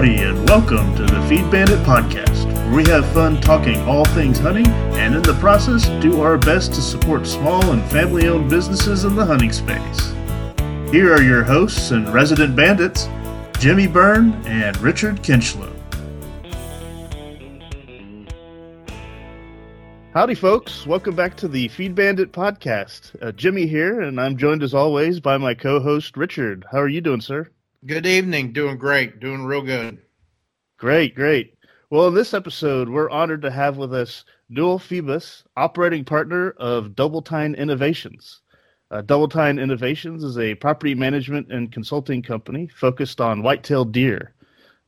Howdy, and welcome to the Feed Bandit Podcast, where we have fun talking all things hunting and in the process do our best to support small and family owned businesses in the hunting space. Here are your hosts and resident bandits, Jimmy Byrne and Richard Kinchlow. Howdy, folks. Welcome back to the Feed Bandit Podcast. Uh, Jimmy here, and I'm joined as always by my co host, Richard. How are you doing, sir? Good evening. Doing great. Doing real good. Great, great. Well, in this episode, we're honored to have with us Newell Phoebus, operating partner of Double Tine Innovations. Uh, Double Tine Innovations is a property management and consulting company focused on whitetail deer.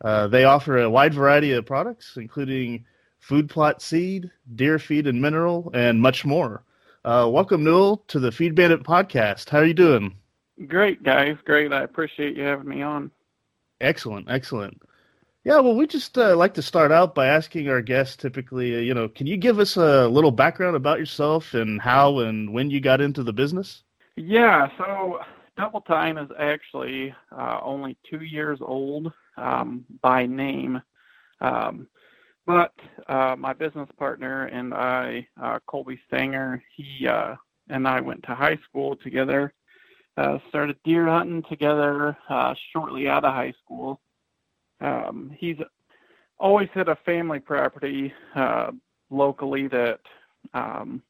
Uh, they offer a wide variety of products, including food plot seed, deer feed and mineral, and much more. Uh, welcome, Newell, to the Feed Bandit podcast. How are you doing? Great, guys. Great. I appreciate you having me on. Excellent, excellent. Yeah, well, we just uh, like to start out by asking our guests typically, uh, you know, can you give us a little background about yourself and how and when you got into the business? Yeah, so Double Tine is actually uh, only two years old um, by name. Um, but uh, my business partner and I, uh, Colby Stanger, he uh, and I went to high school together. Uh, started deer hunting together uh, shortly out of high school. Um, he's always had a family property uh, locally that um,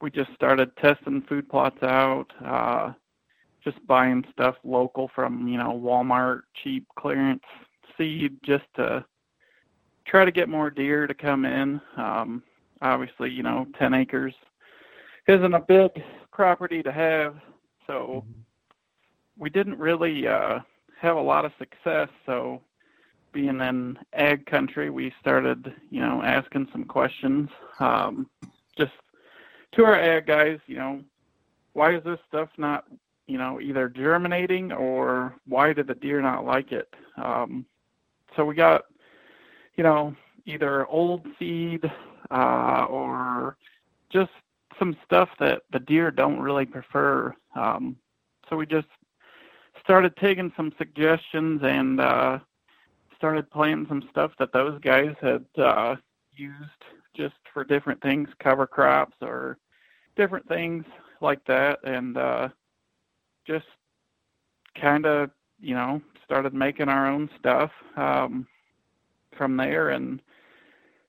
we just started testing food plots out, uh, just buying stuff local from you know Walmart, cheap clearance seed, just to try to get more deer to come in. Um, obviously, you know, 10 acres isn't a big property to have, so mm-hmm. we didn't really uh, have a lot of success. So, being in ag country, we started, you know, asking some questions. Um, just to our ag guys, you know, why is this stuff not, you know, either germinating or why did the deer not like it? Um, so we got you know, either old seed uh, or just some stuff that the deer don't really prefer. Um, so we just started taking some suggestions and uh, started planting some stuff that those guys had uh, used just for different things, cover crops or different things like that, and uh, just kind of, you know, started making our own stuff. Um, from there and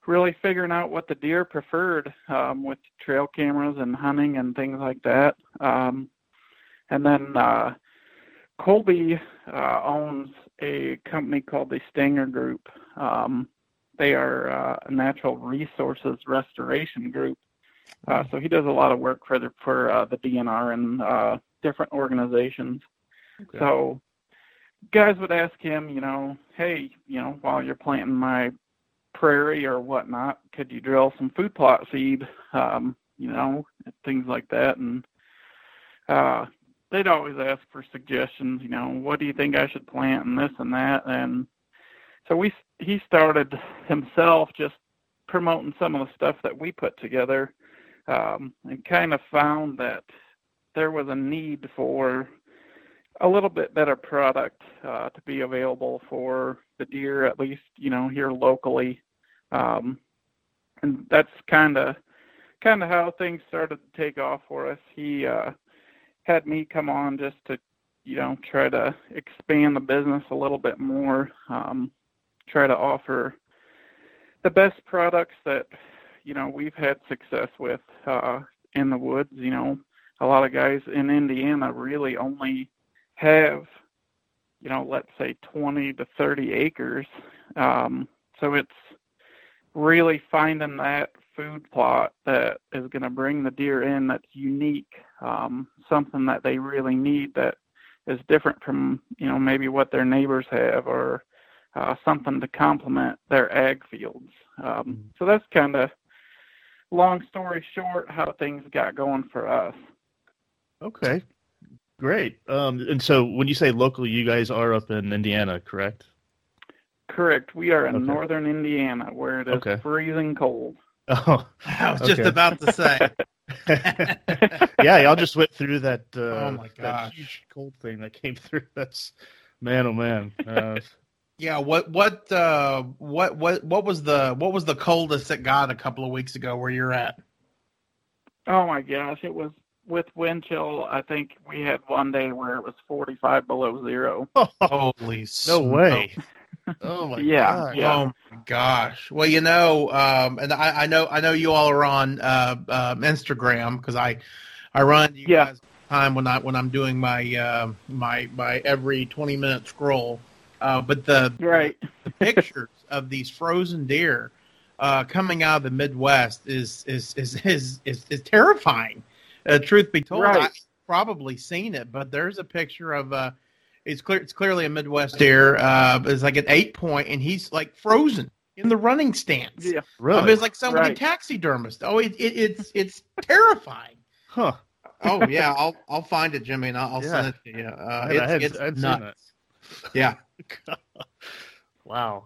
really figuring out what the deer preferred um, with trail cameras and hunting and things like that. Um, and then uh, Colby uh, owns a company called the Stanger Group. Um, they are uh, a natural resources restoration group. Uh, so he does a lot of work for the for uh, the DNR and uh, different organizations. Okay. So guys would ask him, you know, hey, you know, while you're planting my prairie or whatnot, could you drill some food plot seed, um, you know, things like that. And uh, they'd always ask for suggestions, you know, what do you think I should plant and this and that. And so we he started himself just promoting some of the stuff that we put together um, and kind of found that there was a need for a little bit better product uh, to be available for the deer, at least you know here locally, um, and that's kind of kind of how things started to take off for us. He uh, had me come on just to you know try to expand the business a little bit more, um, try to offer the best products that you know we've had success with uh, in the woods. You know, a lot of guys in Indiana really only have, you know, let's say 20 to 30 acres. Um, so it's really finding that food plot that is going to bring the deer in that's unique, um, something that they really need that is different from, you know, maybe what their neighbors have or uh, something to complement their ag fields. Um, mm-hmm. so that's kind of long story short how things got going for us. Okay, Great. Um, and so when you say local, you guys are up in Indiana, correct? Correct. We are in okay. northern Indiana where it is okay. freezing cold. Oh, I was okay. just about to say. yeah, y'all just went through that. Uh, oh my gosh, that huge cold thing that came through. That's man, oh man. Uh, Yeah, what what uh what what what was the what was the coldest it got a couple of weeks ago where you're at? Oh my gosh, it was with wind chill. I think we had one day where it was 45 below zero. Holy no way! Oh my yeah, God. yeah. Oh my gosh. Well, you know, um, and I, I know I know you all are on uh, uh, Instagram because I I run you Yeah. guys time when I when I'm doing my uh, my my every 20 minute scroll. Uh, but the Right. the pictures of these frozen deer uh, coming out of the Midwest is is is is is, is terrifying. Uh, truth be told, Right. I've probably seen it, but there's a picture of uh, it's clear it's clearly a Midwest deer. Uh, it's like an eight point, and he's like frozen in the running stance. Yeah. I mean, Really? it's like somebody Right. taxidermist. Oh, it, it, it's it's terrifying. Huh. Oh yeah, I'll I'll find it, Jimmy, and I'll, I'll Yeah. send it to you. Uh, it's hadn't- it's I hadn't nuts. Yeah. Wow.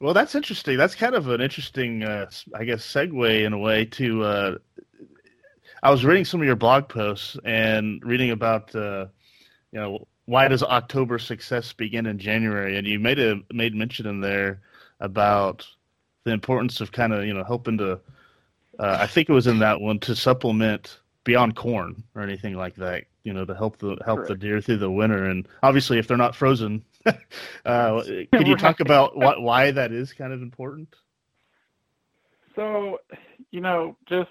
Well, that's interesting. That's kind of an interesting, uh, s- I guess, segue in a way to. Uh, I was reading some of your blog posts and reading about, uh, you know, why does October success begin in January? And you made a made mention in there about the importance of kind of you know helping to. Uh, I think it was in that one to supplement beyond corn or anything like that. You know, to help the help the deer through the winter. And obviously, if they're not frozen, uh, could you talk about what, why that is kind of important? So, you know, just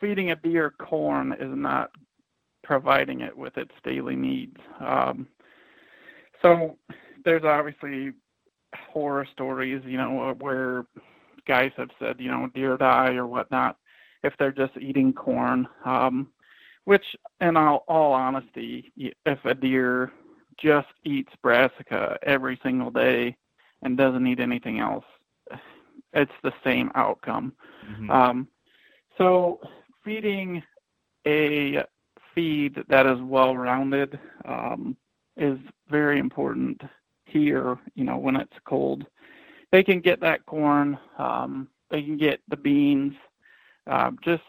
feeding a deer corn is not providing it with its daily needs. Um, so, there's obviously horror stories, you know, where guys have said, you know, deer die or whatnot if they're just eating corn. Um, which, in all, all honesty, if a deer just eats brassica every single day and doesn't eat anything else, it's the same outcome. Mhm. Um, so feeding a feed that is well rounded um, is very important here, you know, when it's cold. They can get that corn, um, they can get the beans, um, just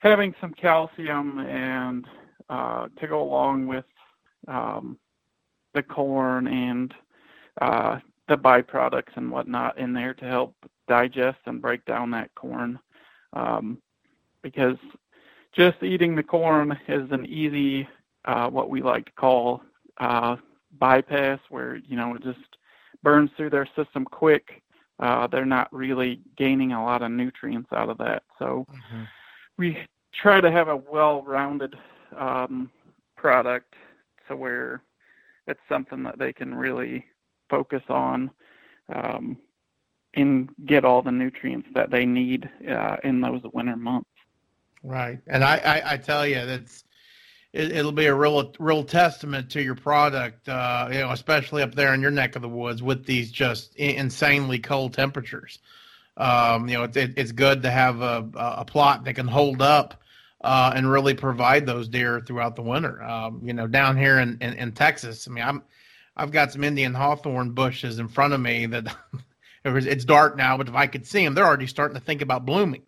having some calcium and uh, to go along with um, the corn and uh, the byproducts and whatnot in there to help digest and break down that corn. Um, because just eating the corn is an easy, uh, what we like to call uh, bypass, where you know it just burns through their system quick. Uh, they're not really gaining a lot of nutrients out of that. So we try to have a well-rounded um, product to where it's something that they can really focus on um, and get all the nutrients that they need uh, in those winter months. Right, and I, I, I tell you that's it, it'll be a real real testament to your product, uh, you know, especially up there in your neck of the woods with these just insanely cold temperatures. Um, you know, it's it, it's good to have a a plot that can hold up uh, and really provide those deer throughout the winter. Um, you know, down here in, in, in Texas, I mean, I'm I've got some Indian hawthorn bushes in front of me that it it's dark now, but if I could see them, they're already starting to think about blooming.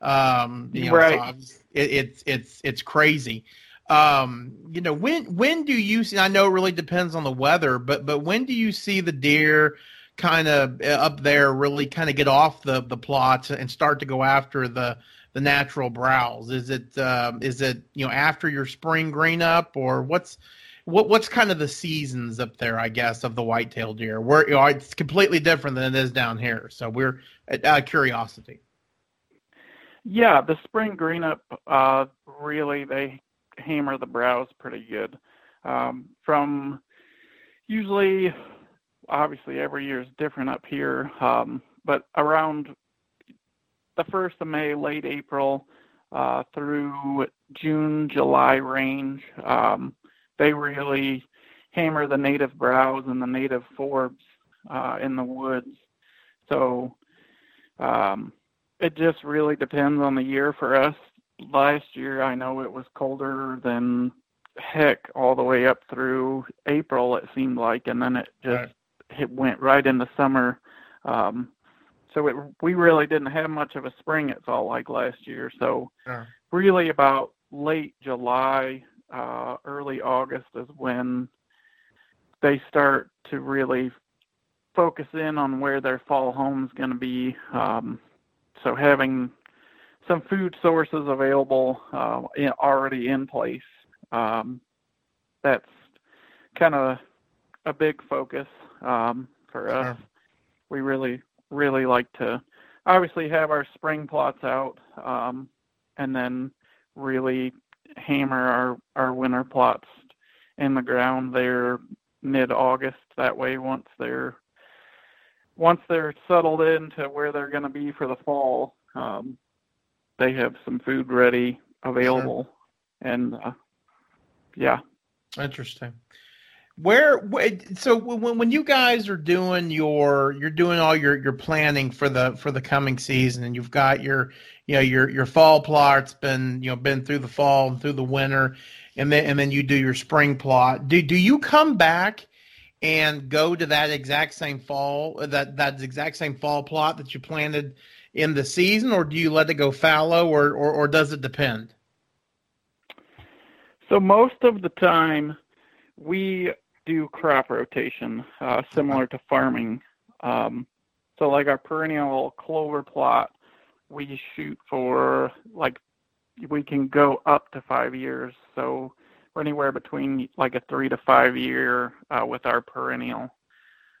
Um, you know, Right. It, it's it's it's crazy. Um, you know, when when do you see? I know it really depends on the weather, but but when do you see the deer kind of up there really kind of get off the the plots and start to go after the the natural browse? Is it um, is it you know after your spring green up or what's what what's kind of the seasons up there? I guess of the whitetail deer. Where you know, it's completely different than it is down here. So we're of curiosity. Yeah, the spring green up uh, really they hammer the browse pretty good. Um, from usually, obviously every year is different up here, um, but around the first of May, late April uh, through June, July range, um, they really hammer the native browse and the native forbs uh, in the woods. So. Um, it just really depends on the year for us. Last year, I know it was colder than heck all the way up through April. It seemed like, and then it just Right. it went right into summer. Um, so it we really didn't have much of a spring. It felt like last year. So Sure. really about late July, uh, early August is when they start to really focus in on where their fall home is going to be. Um, so having some food sources available uh, in, already in place. Um, that's kind of a big focus um, for us. Sure. We really, really like to obviously have our spring plots out um, and then really hammer our, our winter plots in the ground there mid August. That way, once they're once they're settled into where they're going to be for the fall, um, they have some food ready available, sure. and uh, yeah. Interesting. Where, so when when you guys are doing your you're doing all your your planning for the for the coming season and you've got your you know your your fall plot's been you know been through the fall and through the winter and then and then you do your spring plot do do you come back and go to that exact same fall that that exact same fall plot that you planted in the season or do you let it go fallow or or, or does it depend so most of the time we do crop rotation, uh, similar to farming. Um, so, like our perennial clover plot, we shoot for like we can go up to five years. So we're anywhere between like a three to five year uh, with our perennial.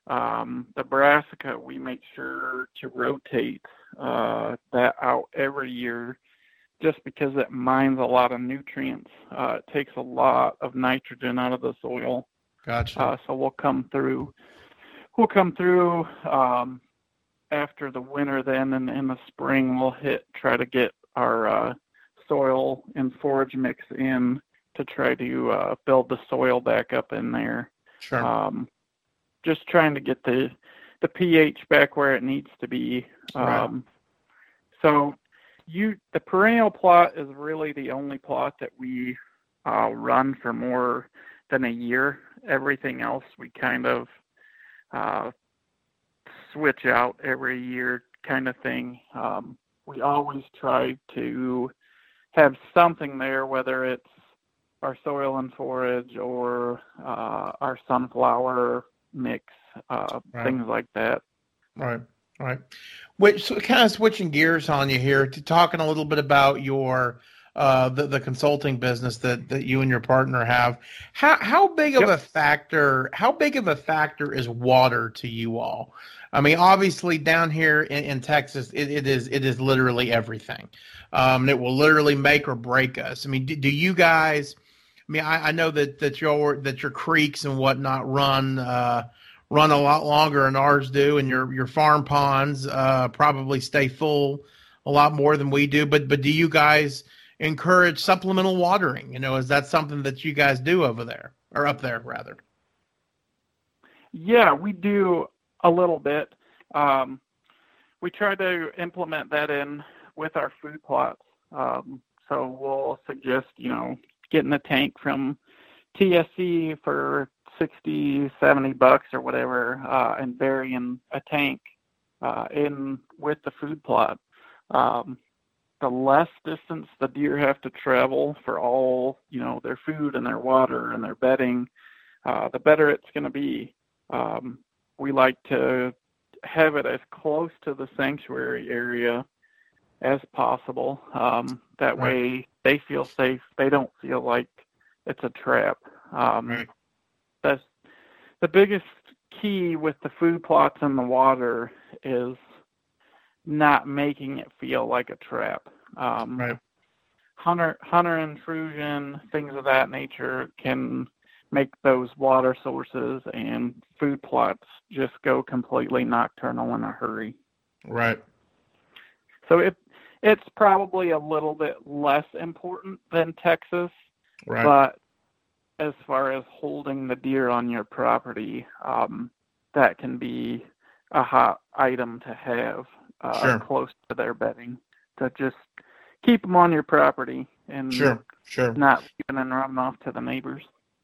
Um, the brassica, we make sure to rotate uh, that out every year just because it mines a lot of nutrients. Uh, it takes a lot of nitrogen out of the soil. Gotcha. Uh, so we'll come through. We'll come through um, after the winter. Then, and in the spring, we'll hit try to get our uh, soil and forage mix in to try to uh, build the soil back up in there. Sure. Um, just trying to get the the pH back where it needs to be. Um, right. So you the perennial plot is really the only plot that we uh, run for more than a year. Everything else we kind of uh, switch out every year, kind of thing. Um, we always try to have something there, whether it's our soil and forage or uh, our sunflower mix, uh, right. things like that. Right. Right. Which so kind of switching gears on you here to talking a little bit about your uh, the, the consulting business that, that you and your partner have. How how big of yep. a factor how big of a factor is water to you all? I mean, obviously down here in, in Texas, it, it is it is literally everything. Um, it will literally make or break us. I mean, do, do you guys? I mean, I, I, know that that your that your creeks and whatnot run uh, run a lot longer than ours do, and your your farm ponds uh, probably stay full a lot more than we do. But but do you guys encourage supplemental watering? You know, is that something that you guys do over there or up there rather? Yeah, we do a little bit. Um, we try to implement that in with our food plots. Um, so we'll suggest, you know, getting a tank from TSC for 60, 70 bucks or whatever, uh, and burying a tank uh, in with the food plot. Um, the less distance the deer have to travel for all, you know, their food and their water and their bedding, uh, the better it's going to be. Um, we like to have it as close to the sanctuary area as possible. Um, that right. way they feel safe. They don't feel like it's a trap. Um, right that's the biggest key with the food plots and the water is not making it feel like a trap. Um, right. Hunter hunter intrusion, things of that nature can make those water sources and food plots just go completely nocturnal in a hurry. Right. So it it's probably a little bit less important than Texas, right. but as far as holding the deer on your property, um, that can be a hot item to have uh, sure. close to their bedding to just keep them on your property and sure, sure, not leaving and running off to the neighbors.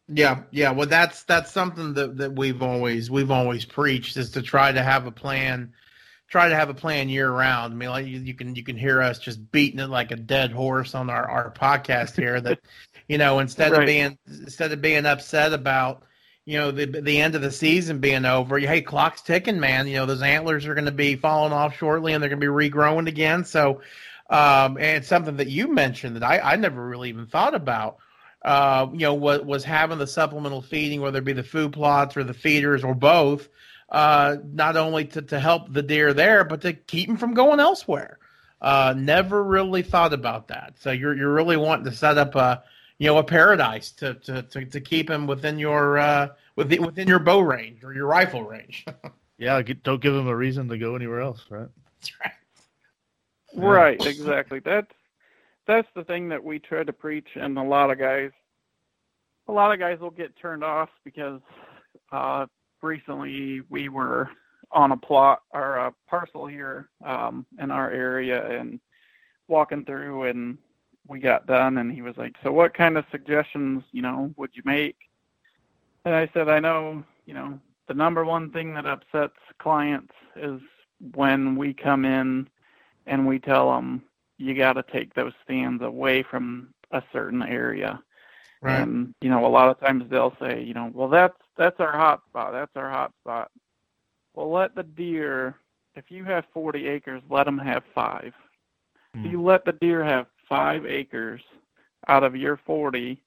Yeah, yeah. Well, that's that's something that, that we've always we've always preached is to try to have a plan, try to have a plan year round. I mean, like you, you can you can hear us just beating it like a dead horse on our our podcast here. That you know, instead right. of being instead of being upset about you know the the end of the season being over. Hey, clock's ticking, man. You know those antlers are going to be falling off shortly, and they're going to be regrowing again. So, um, and something that you mentioned that I, I never really even thought about. Uh, you know, what was having the supplemental feeding, whether it be the food plots or the feeders or both, uh, not only to, to help the deer there, but to keep them from going elsewhere. Uh, never really thought about that. So you're you're really wanting to set up a you know a paradise to to to, to keep them within your uh, within within your bow range or your rifle range. yeah, don't give them a reason to go anywhere else, right? That's right. Right, exactly. That's that's the thing that we try to preach, and a lot of guys, a lot of guys will get turned off because uh, recently we were on a plot or a parcel here um, in our area and walking through and we got done and he was like so what kind of suggestions you know would you make? And i said i know you know the number one thing that upsets clients is when we come in and we tell them you got to take those stands away from a certain area right. and you know a lot of times they'll say you know well that's that's our hot spot that's our hot spot well let the deer if you have 40 acres let them have five mm. you let the deer have five acres out of your 40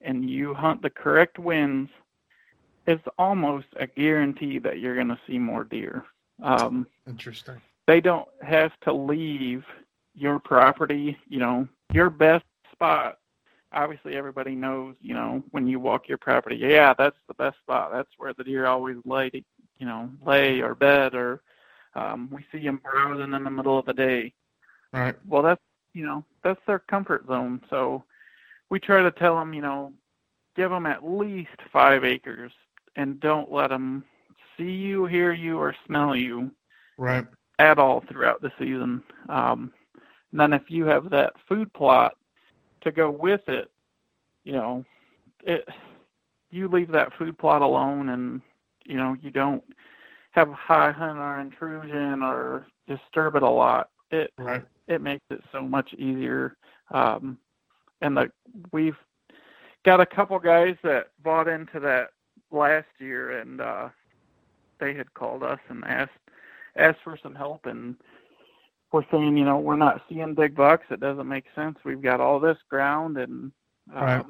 and you hunt the correct winds it's almost a guarantee that you're going to see more deer um, interesting they don't have to leave your property, you know, your best spot. Obviously, everybody knows, you know, when you walk your property, yeah, that's the best spot. That's where the deer always lay, to, you know, lay or bed, or um, we see them browsing in the middle of the day. Right. Well, that's you know, that's their comfort zone. So we try to tell them, you know, give them at least five acres, and don't let them see you, hear you, or smell you. Right. At all throughout the season. Um, and then if you have that food plot to go with it, you know, it you leave that food plot alone and you know, you don't have high hunter intrusion or disturb it a lot. It right. it makes it so much easier. Um and the we've got a couple guys that bought into that last year and uh they had called us and asked asked for some help and we're saying, you know, we're not seeing big bucks. It doesn't make sense. We've got all this ground, and um, right.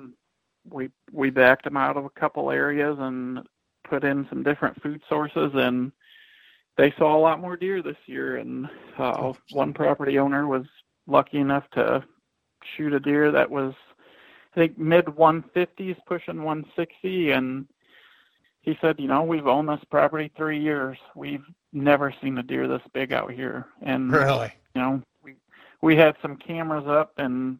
we we backed them out of a couple areas and put in some different food sources, and they saw a lot more deer this year. And uh, one property owner was lucky enough to shoot a deer that was, I think, mid 150s, pushing 160, and he said, you know, we've owned this property three years. We've never seen a deer this big out here. And really, you know, we we had some cameras up, and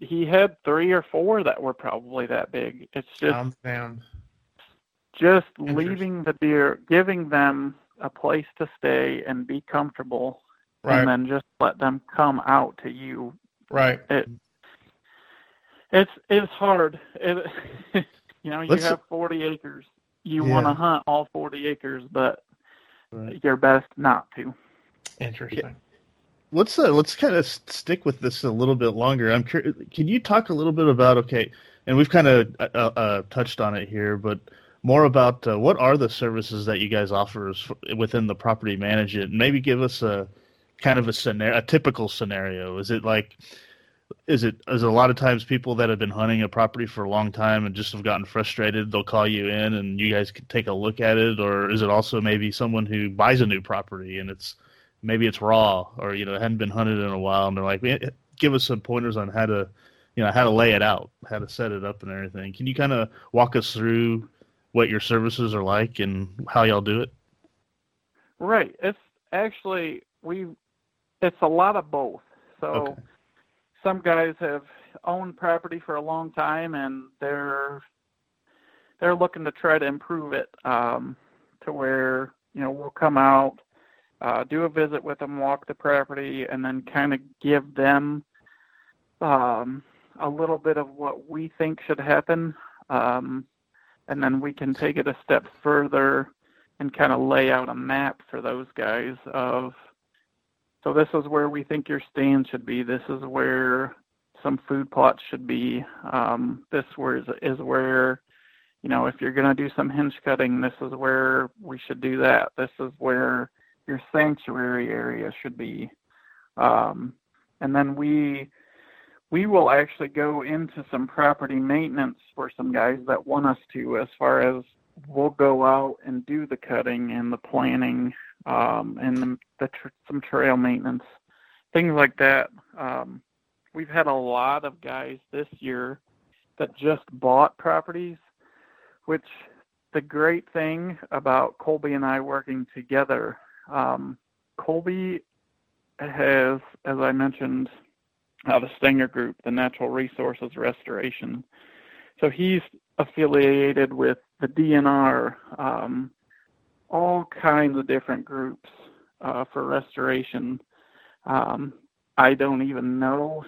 he had three or four that were probably that big. It's just just leaving the deer, giving them a place to stay and be comfortable, right. and then just let them come out to you. Right. It it's it's hard. It, you know, you Let's, have 40 acres you yeah. want to hunt all 40 acres, but right. you're best not to. Interesting. Yeah. Let's uh, let's kind of stick with this a little bit longer. I'm curious. Can you talk a little bit about okay, and we've kind of uh, uh, uh, touched on it here, but more about uh, what are the services that you guys offer within the property management? Maybe give us a kind of a scenario, a typical scenario. Is it like is it is a lot of times people that have been hunting a property for a long time and just have gotten frustrated they'll call you in and you guys can take a look at it? Or is it also maybe someone who buys a new property and it's maybe it's raw or you know hadn't been hunted in a while and they're like eh, give us some pointers on how to you know how to lay it out how to set it up and everything. Can you kind of walk us through what your services are like and how y'all do it? Right. It's actually we it's a lot of both. So okay some guys have owned property for a long time and they're they're looking to try to improve it um, to where you know we'll come out, uh, do a visit with them, walk the property, and then kind of give them um, a little bit of what we think should happen, um, and then we can take it a step further and kind of lay out a map for those guys of so this is where we think your stand should be. This is where some food plots should be. Um, this where is, is where you know, if you're going to do some hinge cutting, this is where we should do that. This is where your sanctuary area should be. Um, and then we we will actually go into some property maintenance for some guys that want us to, as far as we'll go out and do the cutting and the planning um, and the, the tr- some trail maintenance, things like that. Um, we've had a lot of guys this year that just bought properties, which the great thing about Colby and I working together, um, Colby has, as I mentioned, uh, the Stenger Group, the Natural Resources Restoration. So he's affiliated with the DNR, um, all kinds of different groups uh, for restoration. Um, I don't even know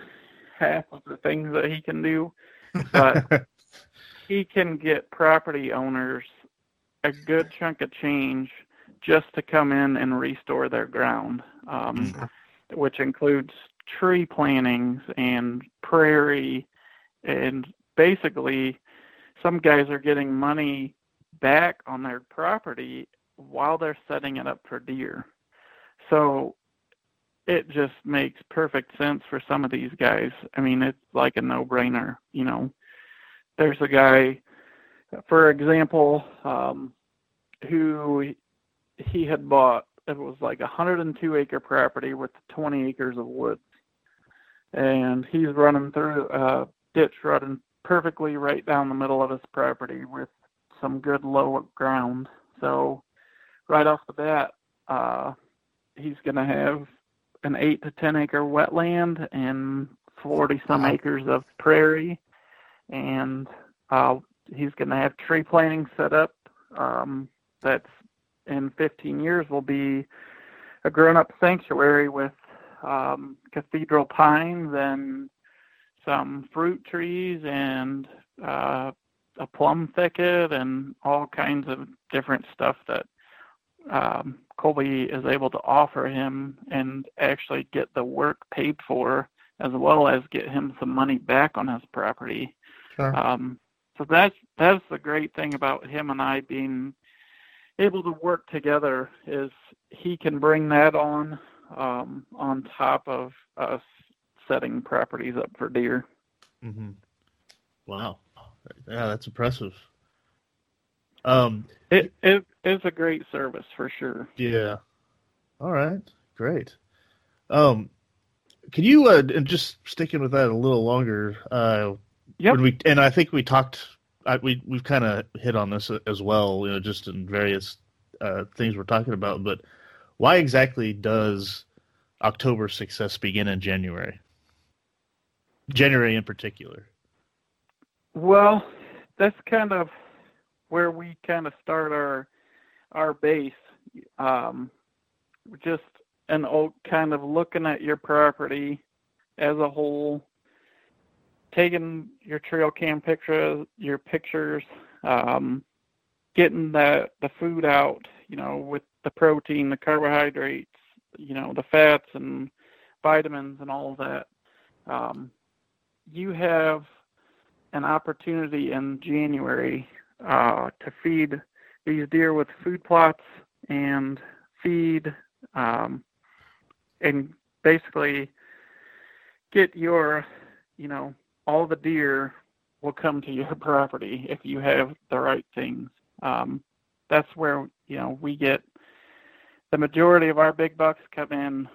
half of the things that he can do, but he can get property owners a good chunk of change just to come in and restore their ground, um, mm-hmm. which includes tree plantings and prairie, and basically, some guys are getting money back on their property while they're setting it up for deer. So it just makes perfect sense for some of these guys. I mean, it's like a no-brainer. You know, there's a guy, for example, um, who he had bought. It was like a 102 acre property with 20 acres of woods, and he's running through a ditch running perfectly right down the middle of his property with some good low ground. So right off the bat, uh, he's going to have an eight to ten acre wetland and forty some acres of prairie, and uh, he's going to have tree planting set up. Um, that's in 15 years will be a grown-up sanctuary with um, cathedral pines and some fruit trees and uh, a plum thicket and all kinds of different stuff that um, Colby is able to offer him and actually get the work paid for, as well as get him some money back on his property. Sure. Um, so that's that's the great thing about him and I being able to work together is he can bring that on um, on top of us setting properties up for deer. Mm-hmm. Wow, yeah, that's impressive. Um, it it it is a great service for sure. Yeah. All right. Great. Um, can you uh, and just sticking with that a little longer? Uh, yeah. We and I think we talked. I, we we've kind of hit on this as well. You know, just in various uh, things we're talking about. But why exactly does October success begin in January? January in particular. Well, that's kind of where we kind of start our our base. Um, just an old kind of looking at your property as a whole, taking your trail cam pictures, your pictures, um, getting the the food out, you know, with the protein, the carbohydrates, you know, the fats and vitamins and all of that. Um, you have an opportunity in January uh, to feed these deer with food plots and feed um, and basically get your, you know, all the deer will come to your property if you have the right things. Um, that's where you know we get the majority of our big bucks come in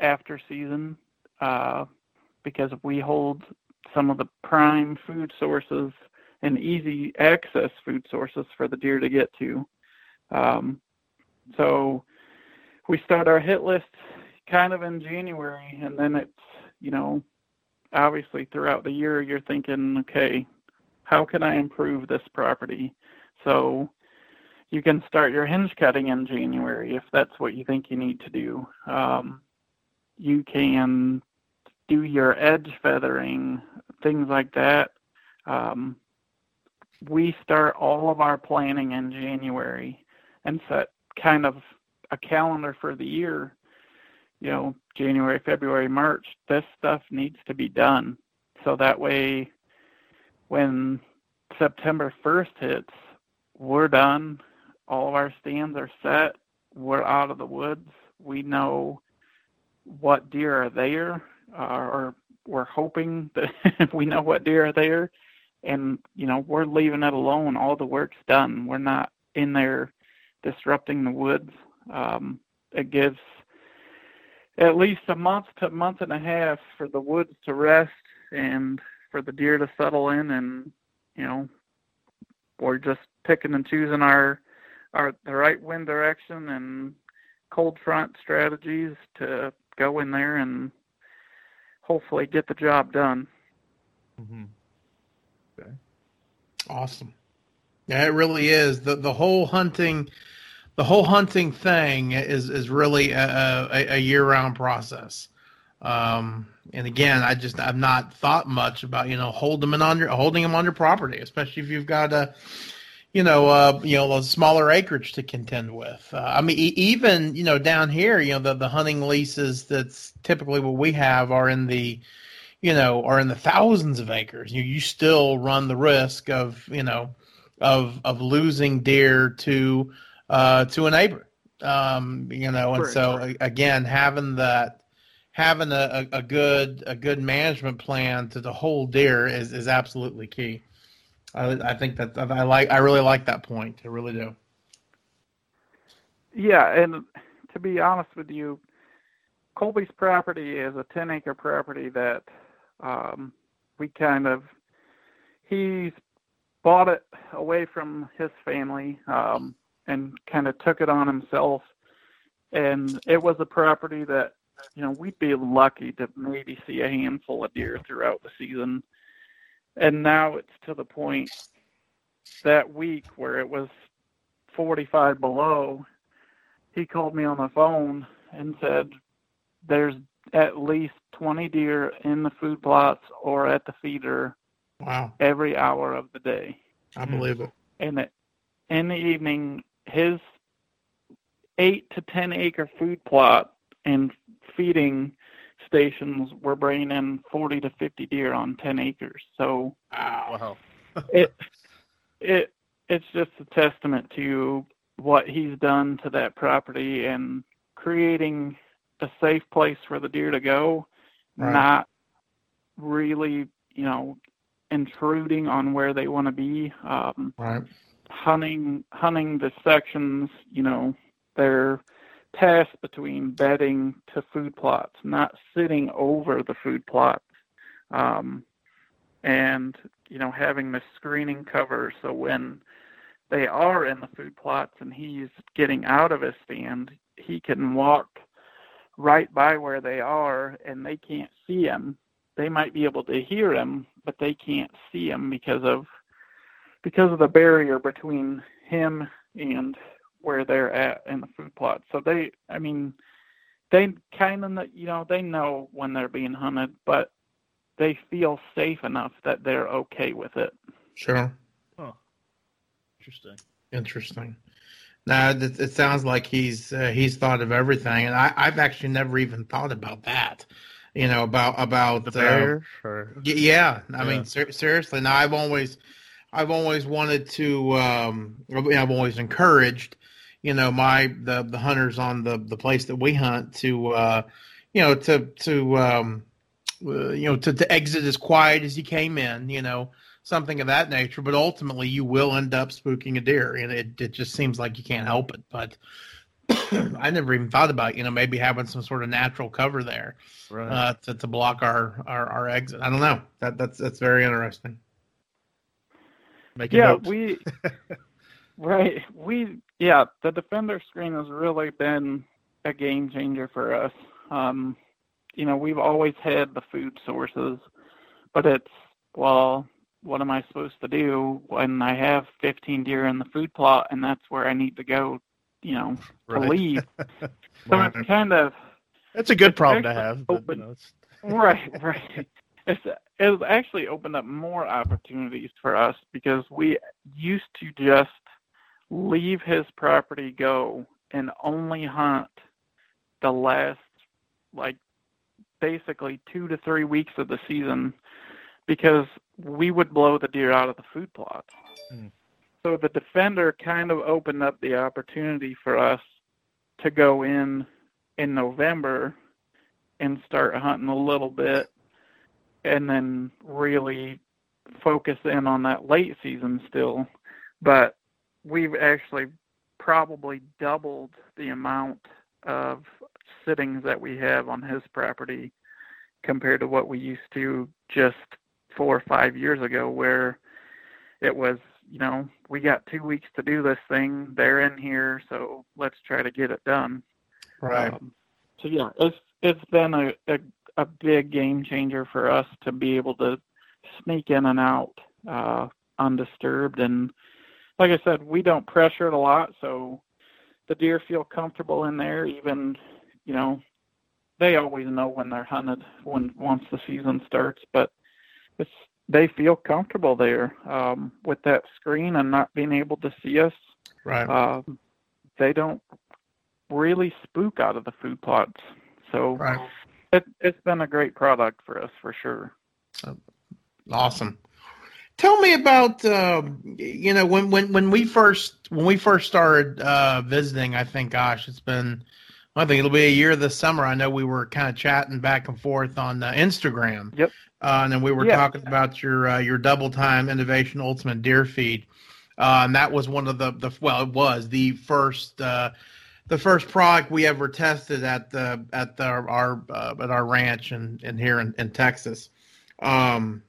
after season uh, because we hold some of the prime food sources and easy access food sources for the deer to get to. Um, so we start our hit list kind of in January, and then it's you know obviously throughout the year you're thinking, okay, how can I improve this property? So you can start your hinge cutting in January if that's what you think you need to do. Um, you can do your edge feathering, things like that. Um, we start all of our planning in January and set kind of a calendar for the year. You know, January, February, March, this stuff needs to be done. So that way, when September 1st hits, we're done. All of our stands are set. We're out of the woods. We know what deer are there, uh, or we're hoping that we know what deer are there, and you know we're leaving it alone. All the work's done. We're not in there disrupting the woods. Um, it gives at least a month to month and a half for the woods to rest and for the deer to settle in and you know we're just picking and choosing our our the right wind direction and cold front strategies to go in there and hopefully get the job done. Mm-hmm. Okay. Awesome. Yeah, it really is. The the whole hunting the whole hunting thing is is really a, a, a year round process. Um, and again, I just I've not thought much about you know holding them on your holding them on your property, especially if you've got a you know uh, you know a smaller acreage to contend with. Uh, I mean, even you know down here, you know the the hunting leases that's typically what we have are in the you know are in the thousands of acres. You you still run the risk of you know of of losing deer to uh, to a neighbor. Um, you know, and so again, having that, having a, a, good a good management plan to the whole deer is, is absolutely key. I, I think that I like I really like that point. I really do. Yeah, and to be honest with you, Colby's property is a 10 acre property that um, we kind of he's bought it away from his family. Um, and kind of took it on himself. And it was a property that, you know, we'd be lucky to maybe see a handful of deer throughout the season. And now it's to the point that week where it was 45 below. He called me on the phone and said, There's at least 20 deer in the food plots or at the feeder wow. every hour of the day. I believe it. And it, in the evening, his eight to ten acre food plot and feeding stations were bringing in 40 to 50 deer on 10 acres. So wow. it it it's just a testament to what he's done to that property and creating a safe place for the deer to go, right. not really, you know, intruding on where they want to be. Um, right hunting hunting the sections, you know, they're passed between bedding to food plots, not sitting over the food plots. Um, and you know, having the screening cover so when they are in the food plots and he's getting out of his stand, he can walk right by where they are and they can't see him. They might be able to hear him, but they can't see him because of because of the barrier between him and where they're at in the food plot. So they, I mean, they kind of, you know, they know when they're being hunted, but they feel safe enough that they're okay with it. Sure. Oh, interesting. Interesting. Now it, it sounds like he's uh, he's thought of everything, and I, I've actually never even thought about that. You know about about the bear. Uh, or... Yeah, I yeah. mean ser- seriously. Now I've always I've always wanted to. Um, I've always encouraged, you know, my the the hunters on the the place that we hunt to, uh, you know, to to um, uh, you know to to exit as quiet as you came in, you know, something of that nature. But ultimately, you will end up spooking a deer, and it it just seems like you can't help it. But I never even thought about you know maybe having some sort of natural cover there right. uh, to to block our, our our exit. I don't know. That that's that's very interesting. Making yeah, notes. we right. We yeah, the defender screen has really been a game changer for us. Um, you know, we've always had the food sources, but it's well, what am I supposed to do when I have 15 deer in the food plot and that's where I need to go, you know, to right. leave. so right. it's kind of it's a good problem to have. But, open, you know, right, right it's it's actually opened up more opportunities for us because we used to just leave his property go and only hunt the last like basically two to three weeks of the season because we would blow the deer out of the food plot. Mm. So the defender kind of opened up the opportunity for us to go in in November and start hunting a little bit and then really focus in on that late season still. But we've actually probably doubled the amount of sittings that we have on his property compared to what we used to just four or five years ago where it was you know we got two weeks to do this thing they're in here so let's try to get it done. Right. Um, so yeah it's it's been a, a a big game changer for us to be able to sneak in and out uh undisturbed. And like i said we don't pressure it a lot so the deer feel comfortable in there even you know they always know when they're hunted when once the season starts. But it's they feel comfortable there um, with that screen and not being able to see us. Right. Um, they don't really spook out of the food plots. So right. it, it's been a great product for us for sure. Awesome. Tell me about uh, you know when when when we first when we first started uh, visiting. I think, gosh, it's been I think it'll be a year this summer. I know we were kind of chatting back and forth on uh, Instagram. Yep. Uh, and then we were yeah. talking about your uh, your Double Tine innovation ultimate deer feed, uh, and that was one of the the well it was the first uh, the first product we ever tested at the at the, our uh, at our ranch and and here in, in Texas. Um,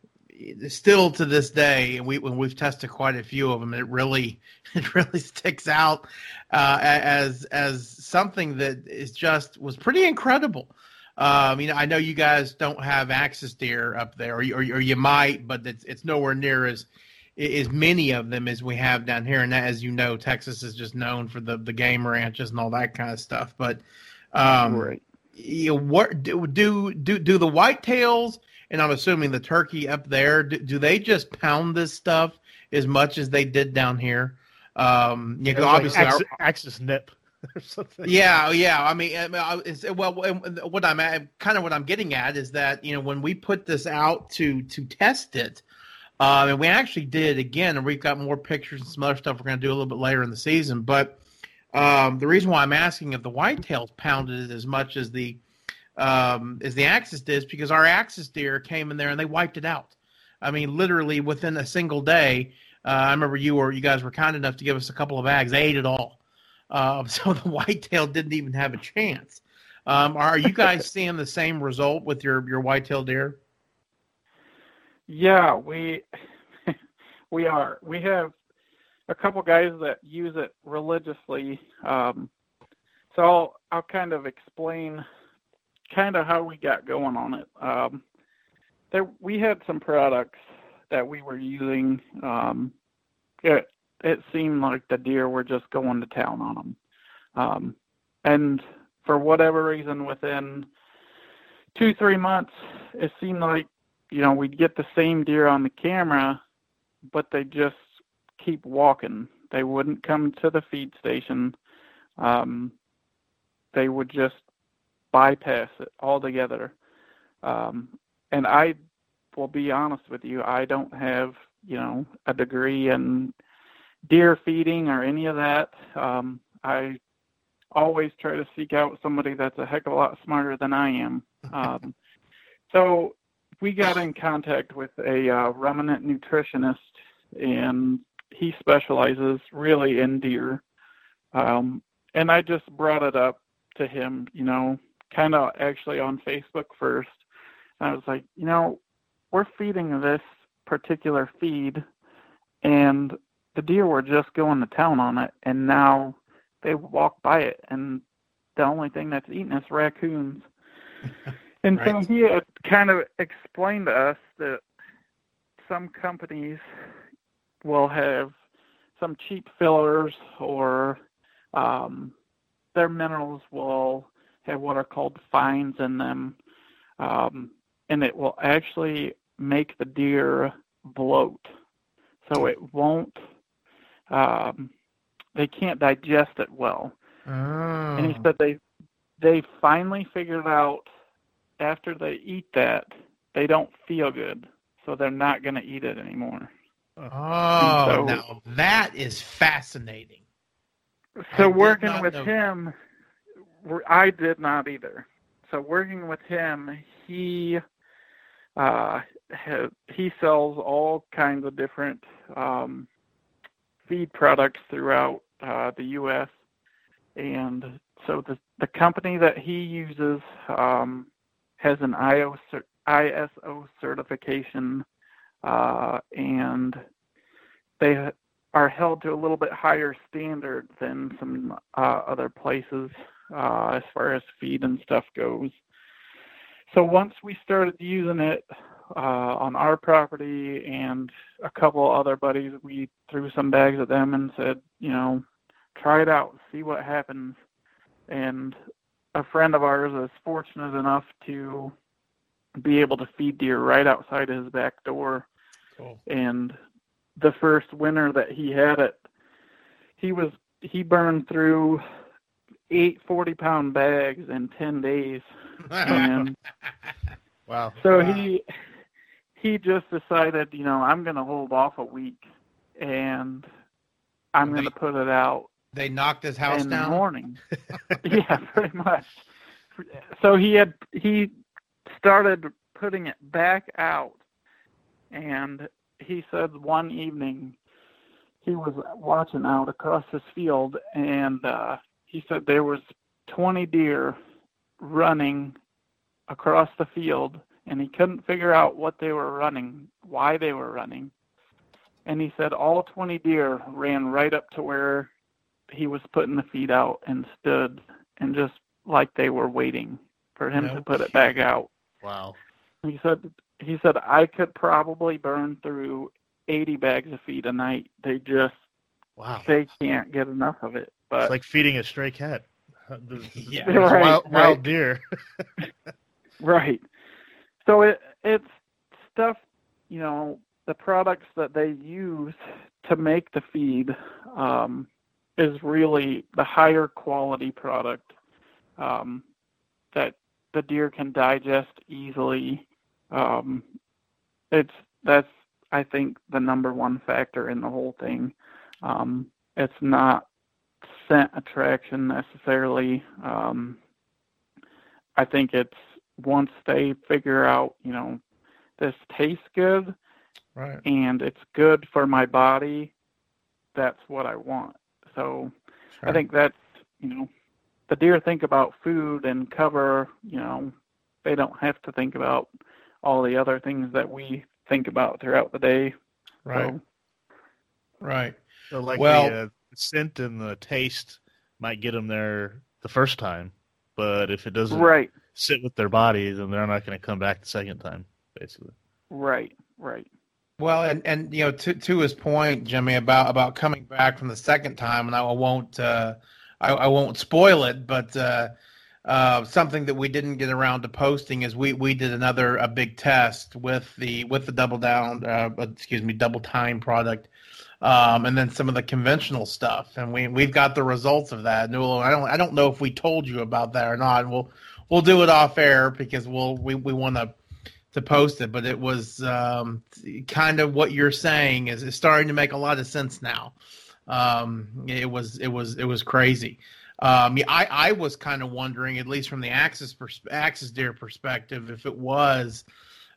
still to this day, we when we've tested quite a few of them, it really it really sticks out uh, as as something that is just was pretty incredible. Um, you know, I know you guys don't have axis deer up there, or you, or, or you might, but it's it's nowhere near as as many of them as we have down here. And as you know, Texas is just known for the the game ranches and all that kind of stuff. But um, right. you know, what do do do, do the whitetails? And I'm assuming the turkey up there. Do, do they just pound this stuff as much as they did down here? Um, yeah, obviously like axis, our, axis nip. or something. Yeah, yeah. I mean, it's, well, what I'm at, kind of what I'm getting at is that you know when we put this out to to test it, uh, and we actually did again, and we've got more pictures and some other stuff we're going to do a little bit later in the season. But um, the reason why I'm asking if the whitetails pounded it as much as the um, as the axis did is because our axis deer came in there and they wiped it out. I mean, literally within a single day. Uh, I remember you were you guys were kind enough to give us a couple of bags. They ate it all. Uh, so the whitetail didn't even have a chance. Um, are you guys seeing the same result with your your whitetail deer? Yeah, we we are. We have a couple guys that use it religiously. Um, so I'll I'll kind of explain kind of how we got going on it. Um, there we had some products that we were using. Um, it seemed like the deer were just going to town on them. Um, and for whatever reason, within two, three months, it seemed like, you know, we'd get the same deer on the camera, but they just keep walking. They wouldn't come to the feed station. Um, they would just bypass it altogether. Um, and I will be honest with you, I don't have, you know, a degree in deer feeding or any of that. Um, I always try to seek out somebody that's a heck of a lot smarter than I am. Um, so we got in contact with a uh, ruminant nutritionist, and he specializes really in deer. Um, and I just brought it up to him, you know, kind of actually on Facebook first. And I was like, you know, we're feeding this particular feed, and the deer were just going to town on it, and now they walk by it, and the only thing that's eating is raccoons. and right. so he had kind of explained to us that some companies will have some cheap fillers or um, their minerals will have what are called fines in them, um, and it will actually make the deer bloat. So it won't um, they can't digest it well. Oh. And he said they they finally figured out after they eat that they don't feel good. so they're not going to eat it anymore. Oh, So- now that is fascinating. So working with know- him, I did not either. So working with him, he uh, he sells all kinds of different um, feed products throughout uh, the U.S. And so the the company that he uses um, has an ISO certification, uh, and they are held to a little bit higher standard than some uh, other places uh, as far as feed and stuff goes. So once we started using it uh, on our property and a couple other buddies, we threw some bags at them and said, you know, try it out, see what happens. And a friend of ours is fortunate enough to be able to feed deer right outside his back door Cool. and the first winter that he had it, he was he burned through eight 40 pound bags in 10 days. And Wow. so Wow. he he just decided, you know, I'm going to hold off a week and I'm going to put it out they knocked his house down in the morning. yeah, pretty much. So he had he started putting it back out, and he said one evening he was watching out across his field, and uh, he said there was 20 deer running across the field, and he couldn't figure out what they were running, why they were running. And he said all 20 deer ran right up to where he was putting the feed out and stood and just like they were waiting for him No to put it back out. Wow. He said he said I could probably burn through 80 bags of feed a night. They just Wow. they can't get enough of it. But It's like feeding a stray cat. Yeah. Right, wild, wild right. deer. Right. So it it's stuff, you know, the products that they use to make the feed um, is really the higher quality product um, that the deer can digest easily. Um, it's that's I think the number one factor in the whole thing. Um, it's not scent attraction necessarily. Um, I think it's once they figure out, you know, this tastes good Right. and it's good for my body, that's what I want. So I think that's, you know, the deer think about food and cover, you know, they don't have to think about all the other things that we think about throughout the day. Right. So, Right. So like Well- the uh, scent and the taste might get them there the first time, but if it doesn't right, sit with their bodies, and they're not going to come back the second time, basically. right, right. Well, and and you know, to to his point, Jimmy, about about coming back from the second time, and I won't uh, I, I won't spoil it, but uh, uh, something that we didn't get around to posting is we we did another a big test with the with the double down, uh, excuse me, Double Tine product. Um, and then some of the conventional stuff, and we we've got the results of that. And I don't I don't know if we told you about that or not. And we'll we'll do it off air because we'll we, we want to to post it, but it was um, kind of what you're saying is, is starting to make a lot of sense now. Um, it was it was it was crazy. Um, yeah, I I was kind of wondering, at least from the Axis pers- Axis deer perspective, if it was.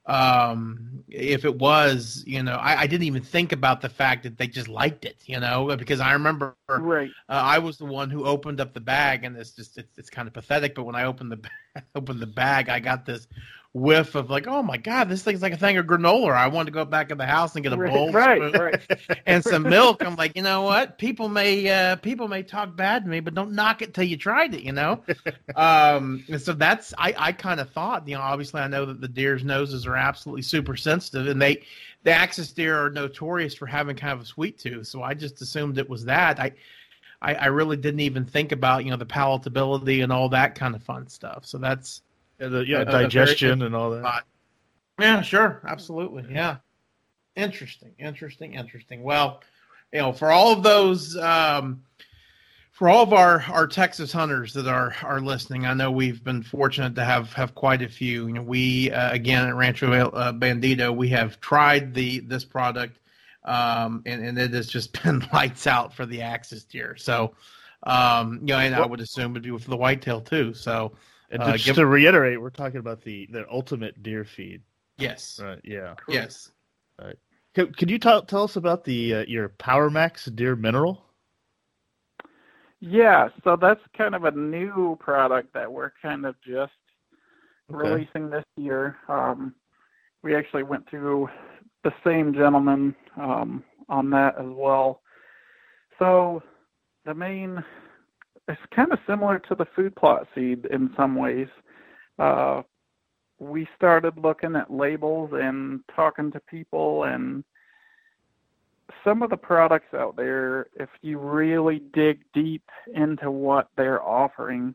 Um, if it was, you know, I, I didn't even think about the fact that they just liked it, you know, because I remember Right. uh, I was the one who opened up the bag, and it's just it's, it's kind of pathetic. But when I opened the opened the bag, I got this whiff of like, oh my god, this thing's like a thing of granola. I wanted to go back in the house and get a bowl, Right, spoon, right, right. and some milk. I'm like, you know what? People may uh, people may talk bad to me, but don't knock it till you tried it. You know. um, and so that's I I kind of thought, you know, obviously I know that the deer's noses are absolutely super sensitive, and they the axis deer are notorious for having kind of a sweet tooth. So I just assumed it was that. I I, I really didn't even think about you know the palatability and all that kind of fun stuff. So that's Yeah, the, yeah very digestion and all that. spot. Yeah, sure, absolutely, yeah. Interesting, interesting, interesting. Well, you know, for all of those, um, for all of our, our Texas hunters that are are listening, I know we've been fortunate to have have quite a few. You know, we uh, again at Rancho uh, Bandito, we have tried the this product, um, and and it has just been lights out for the axis deer. So, um, you know, and I would assume it'd be for the whitetail too. So, and uh, just give, to reiterate, we're talking about the the ultimate deer feed. Yes. Right. Yeah. Yes. Right. Could, could you tell tell us about the uh, your Power Max Deer Mineral? Yeah, so that's kind of a new product that we're kind of just okay. releasing this year. Um, we actually went through the same gentleman um, on that as well. So the main, it's kind of similar to the food plot seed in some ways. Uh, we started looking at labels and talking to people and some of the products out there, if you really dig deep into what they're offering,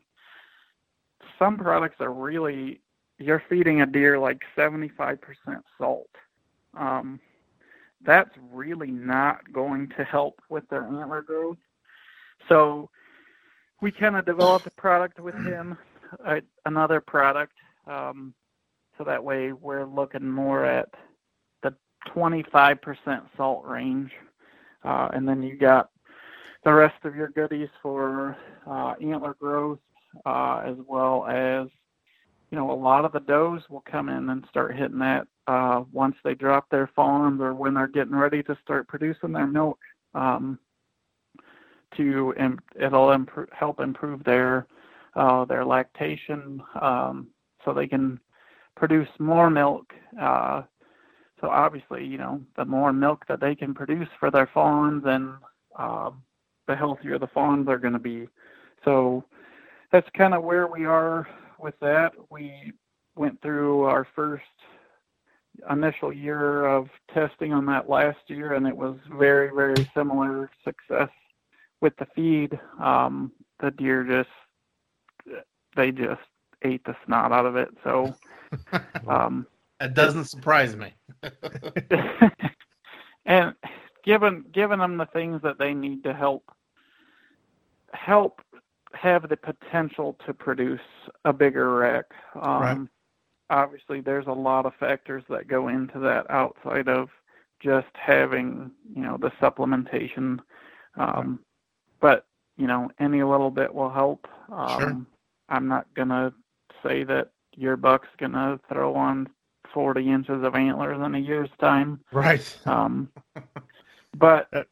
some products are really you're feeding a deer like 75% salt. Um, that's really not going to help with their antler growth. So we kind of developed a product with him, uh, another product, um, so that way we're looking more at the 25% salt range. Uh, and then you got the rest of your goodies for uh, antler growth, uh, as well as, you know, a lot of the does will come in and start hitting that uh, once they drop their fawns or when they're getting ready to start producing their milk. Um, to it'll imp- help improve their uh, their lactation, um, so they can produce more milk uh, so obviously, you know, the more milk that they can produce for their fawns, and uh, the healthier the fawns are going to be. So that's kind of where we are with that. We went through our first initial year of testing on that last year, and it was very, very similar success with the feed. Um, the deer just they just ate the snot out of it. So um, that doesn't surprise me. and given given them the things that they need to help help have the potential to produce a bigger rack. Um, right. Obviously, there's a lot of factors that go into that outside of just having you know the supplementation. Um, but you know, any little bit will help. Um, sure. I'm not gonna say that your buck's gonna throw on 40 inches of antlers in a year's time. Right. Um, but uh,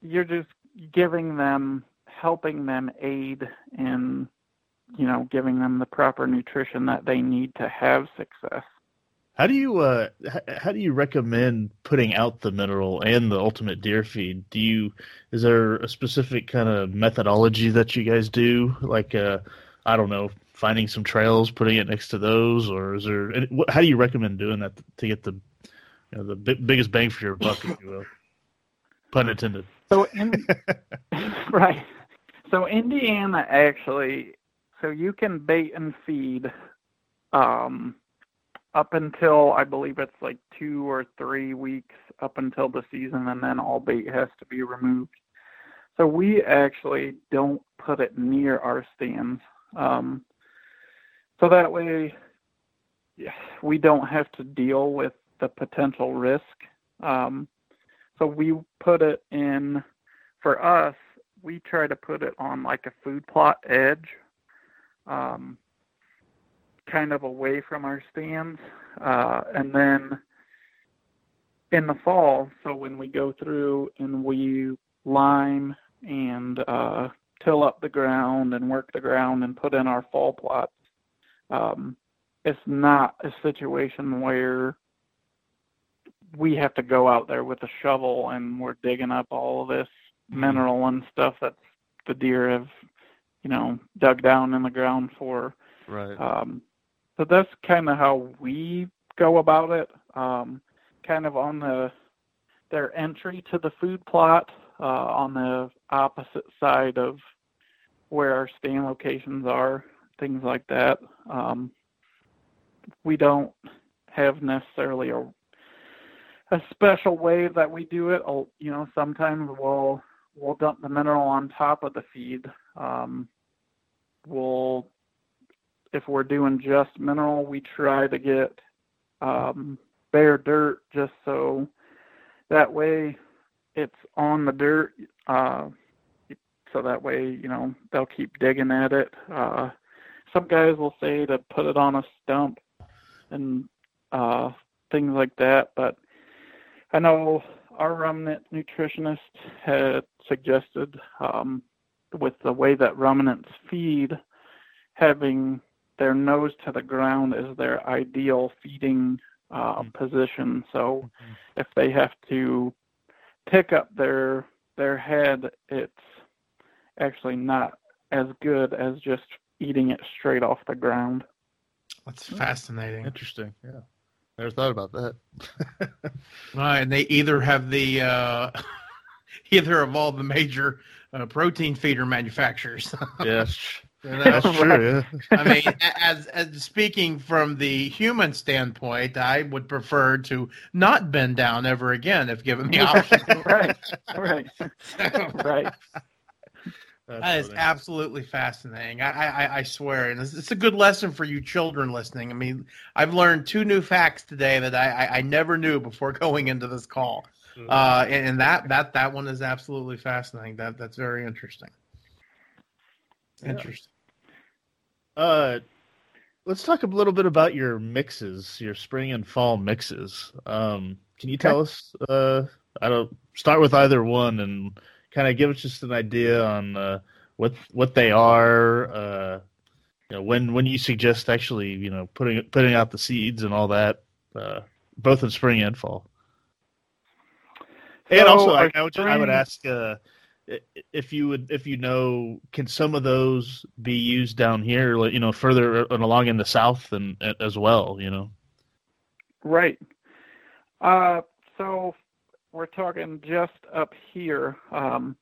you're just giving them, helping them aid in, you know, giving them the proper nutrition that they need to have success. How do you uh, how do you recommend putting out the mineral and the ultimate deer feed? Do you is there a specific kind of methodology that you guys do? Like uh, I don't know, finding some trails, putting it next to those, or is there? How do you recommend doing that to get the you know, the biggest bang for your buck, if you will? Pun intended. So, in, right. So Indiana actually, so you can bait and feed um, up until I believe it's like two or three weeks up until the season, and then all bait has to be removed. So we actually don't put it near our stands. Um, so that way we don't have to deal with the potential risk. Um, so we put it in, for us, we try to put it on like a food plot edge, um, kind of away from our stands. Uh, and then in the fall, so when we go through and we lime and uh, till up the ground and work the ground and put in our fall plots, um, it's not a situation where we have to go out there with a shovel and we're digging up all of this mm-hmm. mineral and stuff that the deer have, you know, dug down in the ground for. Right. Um, so that's kind of how we go about it. Um, kind of on the their entry to the food plot uh, on the opposite side of where our stand locations are things like that. Um, we don't have necessarily a a special way that we do it. You know, sometimes we'll we'll dump the mineral on top of the feed. Um, we'll, if we're doing just mineral, we try to get um, bare dirt just so that way it's on the dirt. Uh, so that way, you know, they'll keep digging at it. Uh, some guys will say to put it on a stump and uh, things like that, but I know our ruminant nutritionist had suggested um, with the way that ruminants feed, having their nose to the ground is their ideal feeding uh, mm-hmm. position. So mm-hmm. if they have to pick up their their head, it's actually not as good as just eating it straight off the ground. That's fascinating. Interesting. Yeah. Never thought about that. right, and they either have the uh, either of all the major uh, protein feeder manufacturers. yes, that's true. Yeah. I mean, as as speaking from the human standpoint, I would prefer to not bend down ever again if given the option. right, right, right. That's that is absolutely fascinating. I, I, I swear, and it's, it's, a good lesson for you children listening. I mean, I've learned two new facts today that I, I, I never knew before going into this call, mm-hmm. uh, and, and, that that that one is absolutely fascinating. That that's very interesting. Yeah. Interesting. Uh, let's talk a little bit about your mixes, your spring and fall mixes. Um, can you tell okay. us? Uh, I don't start with either one and kind of give us just an idea on uh, what what they are. Uh, you know, when when you suggest actually, you know, putting putting out the seeds and all that, uh, both in spring and fall. And also, I, I, would, I would ask uh, if you would if you know, can some of those be used down here, you know, further and along in the south and as well, you know. Right. Uh, so we're talking just up here. Um,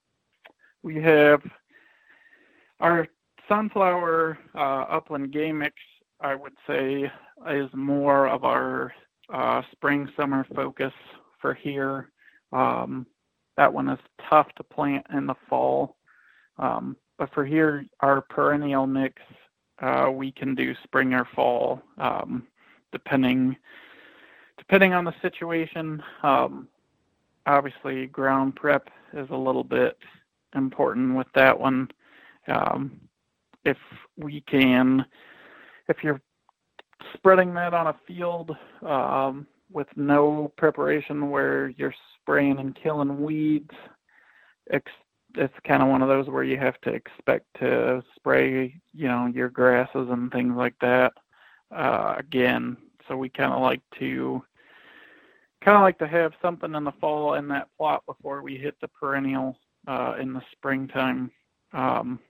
we have our sunflower uh, upland game mix. I would say is more of our uh, spring summer focus for here. Um, that one is tough to plant in the fall, um, but for here, our perennial mix, uh, we can do spring or fall, um, depending depending on the situation. Um, obviously ground prep is a little bit important with that one. Um, if we can, if you're spreading that on a field um, with no preparation where you're spraying and killing weeds, it's, kind of one of those where you have to expect to spray, you know, your grasses and things like that uh, again. So we kind of like to kind of like to have something in the fall in that plot before we hit the perennial uh, in the springtime. Um,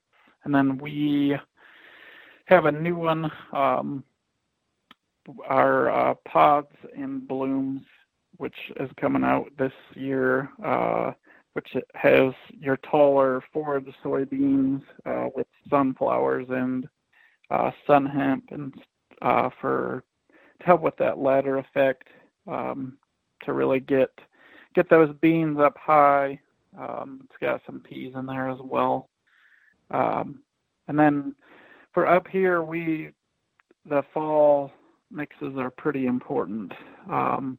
and then we have a new one, um, our uh, pods and blooms, which is coming out this year, uh, which has your taller forage soybeans uh, with sunflowers and uh, sun hemp and uh, for to help with that ladder effect. Um, to really get get those beans up high. Um, it's got some peas in there as well. Um, and then for up here, we the fall mixes are pretty important. Um,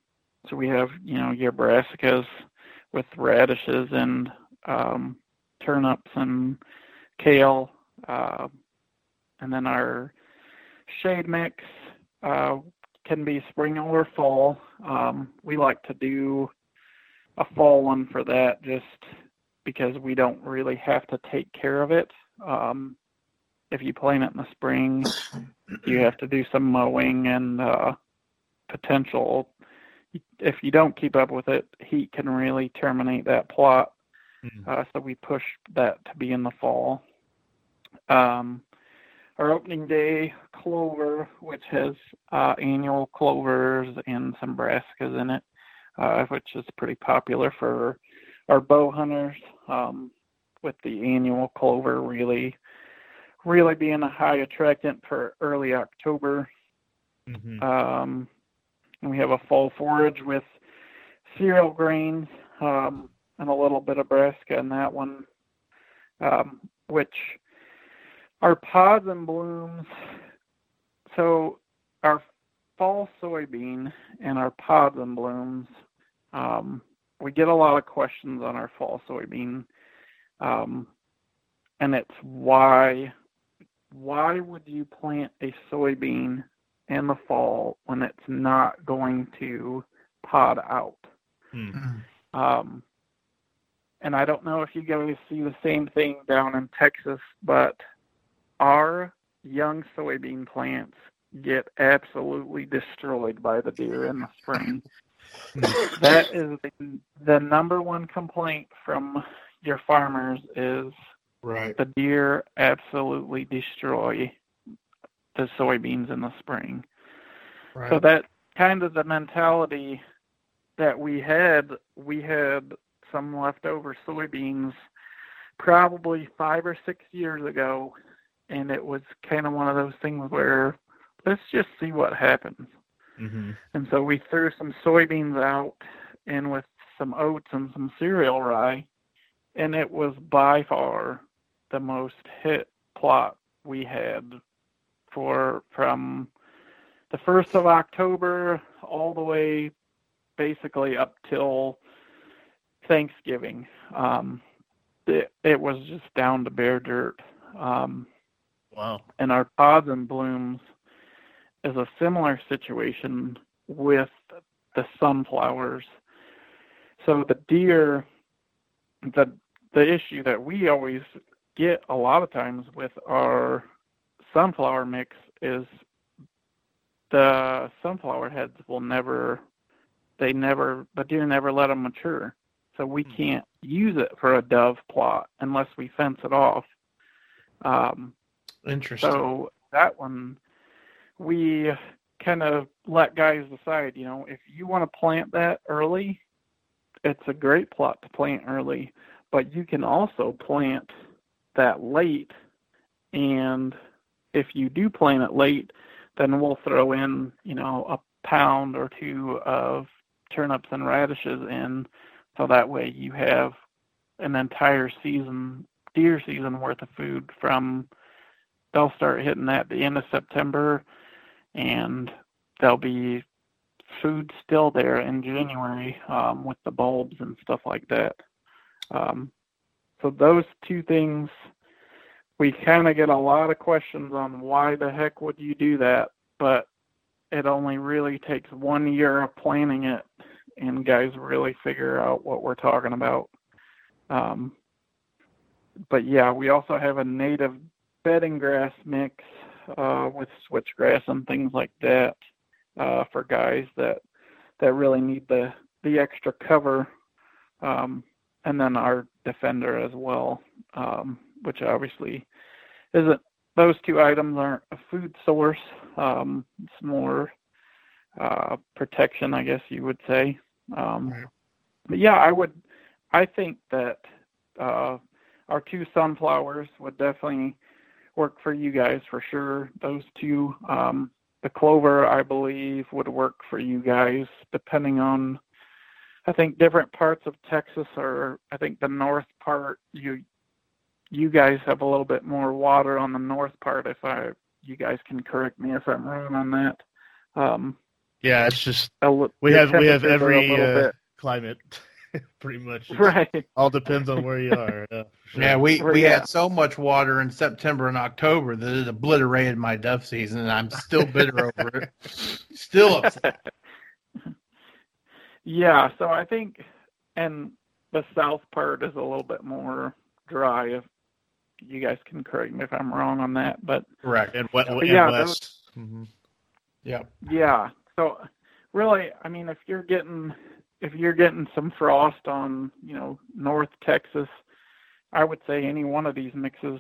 so we have you know your brassicas with radishes and um, turnips and kale, uh, and then our shade mix. Uh, can be spring or fall. Um, we like to do a fall one for that just because we don't really have to take care of it. Um, if you plant it in the spring, you have to do some mowing and uh, potential. If you don't keep up with it, heat can really terminate that plot. Mm-hmm. Uh, so we push that to be in the fall. Um, our opening day clover, which has uh, annual clovers and some brassicas in it, uh, which is pretty popular for our bow hunters. Um, with the annual clover really, really being a high attractant for early October. Mm-hmm. Um, we have a fall forage with cereal grains. Um, and a little bit of brassica in that one, um, which our pods and blooms. So our fall soybean and our pods and blooms, um, we get a lot of questions on our fall soybean, um, and it's why why would you plant a soybean in the fall when it's not going to pod out? Hmm. Um, and I don't know if you guys see the same thing down in Texas, but our young soybean plants get absolutely destroyed by the deer in the spring. that is the, the number one complaint from your farmers is Right. the deer absolutely destroy the soybeans in the spring. Right. So that kind of the mentality that we had, we had some leftover soybeans probably five or six years ago, and it was kind of one of those things where let's just see what happens. hmm And so we threw some soybeans out in with some oats and some cereal rye, and it was by far the most hit plot we had for from the first of October all the way basically up till Thanksgiving. Um, it, it was just down to bare dirt. Um, Wow. and our pods and blooms is a similar situation with the sunflowers. So the deer, the the issue that we always get a lot of times with our sunflower mix is the sunflower heads will never, they never, the deer never let them mature. So we can't use it for a dove plot unless we fence it off. Um, Interesting. so that one, we kind of let guys decide. You know, if you want to plant that early, it's a great plot to plant early. But you can also plant that late, and if you do plant it late, then we'll throw in, you know, a pound or two of turnips and radishes in, so that way you have an entire season, deer season worth of food from they'll start hitting that at the end of September, and there'll be food still there in January um, with the bulbs and stuff like that. Um, so those two things, we kind of get a lot of questions on why the heck would you do that, but it only really takes one year of planning it, and guys really figure out what we're talking about. Um, but yeah, we also have a native bedding grass mix uh, with switchgrass and things like that uh, for guys that that really need the the extra cover, um, and then our defender as well, um, which obviously isn't. Those two items aren't a food source. Um, it's more uh, protection, I guess you would say. Um, but yeah, I would. I think that uh, our two sunflowers would definitely work for you guys for sure. Those two, um, the clover, I believe, would work for you guys, depending on. I think different parts of Texas, or I think the north part, you you guys have a little bit more water on the north part. If I, you guys can correct me if I'm wrong on that. Um, Yeah, it's just a li- we have we have temperatures a every uh, climate, pretty much. bit- It right. All depends on where you are. Yeah, sure. Yeah, we, we yeah. had so much water in September and October that it obliterated my dove season, and I'm still bitter over it. Still upset. Yeah, so I think, and the south part is a little bit more dry. If you guys can correct me if I'm wrong on that, but Correct. and, what, But and yeah, west. Mhm. Yep. yeah. So really, I mean, if you're getting if you're getting some frost on, you know, North Texas, I would say any one of these mixes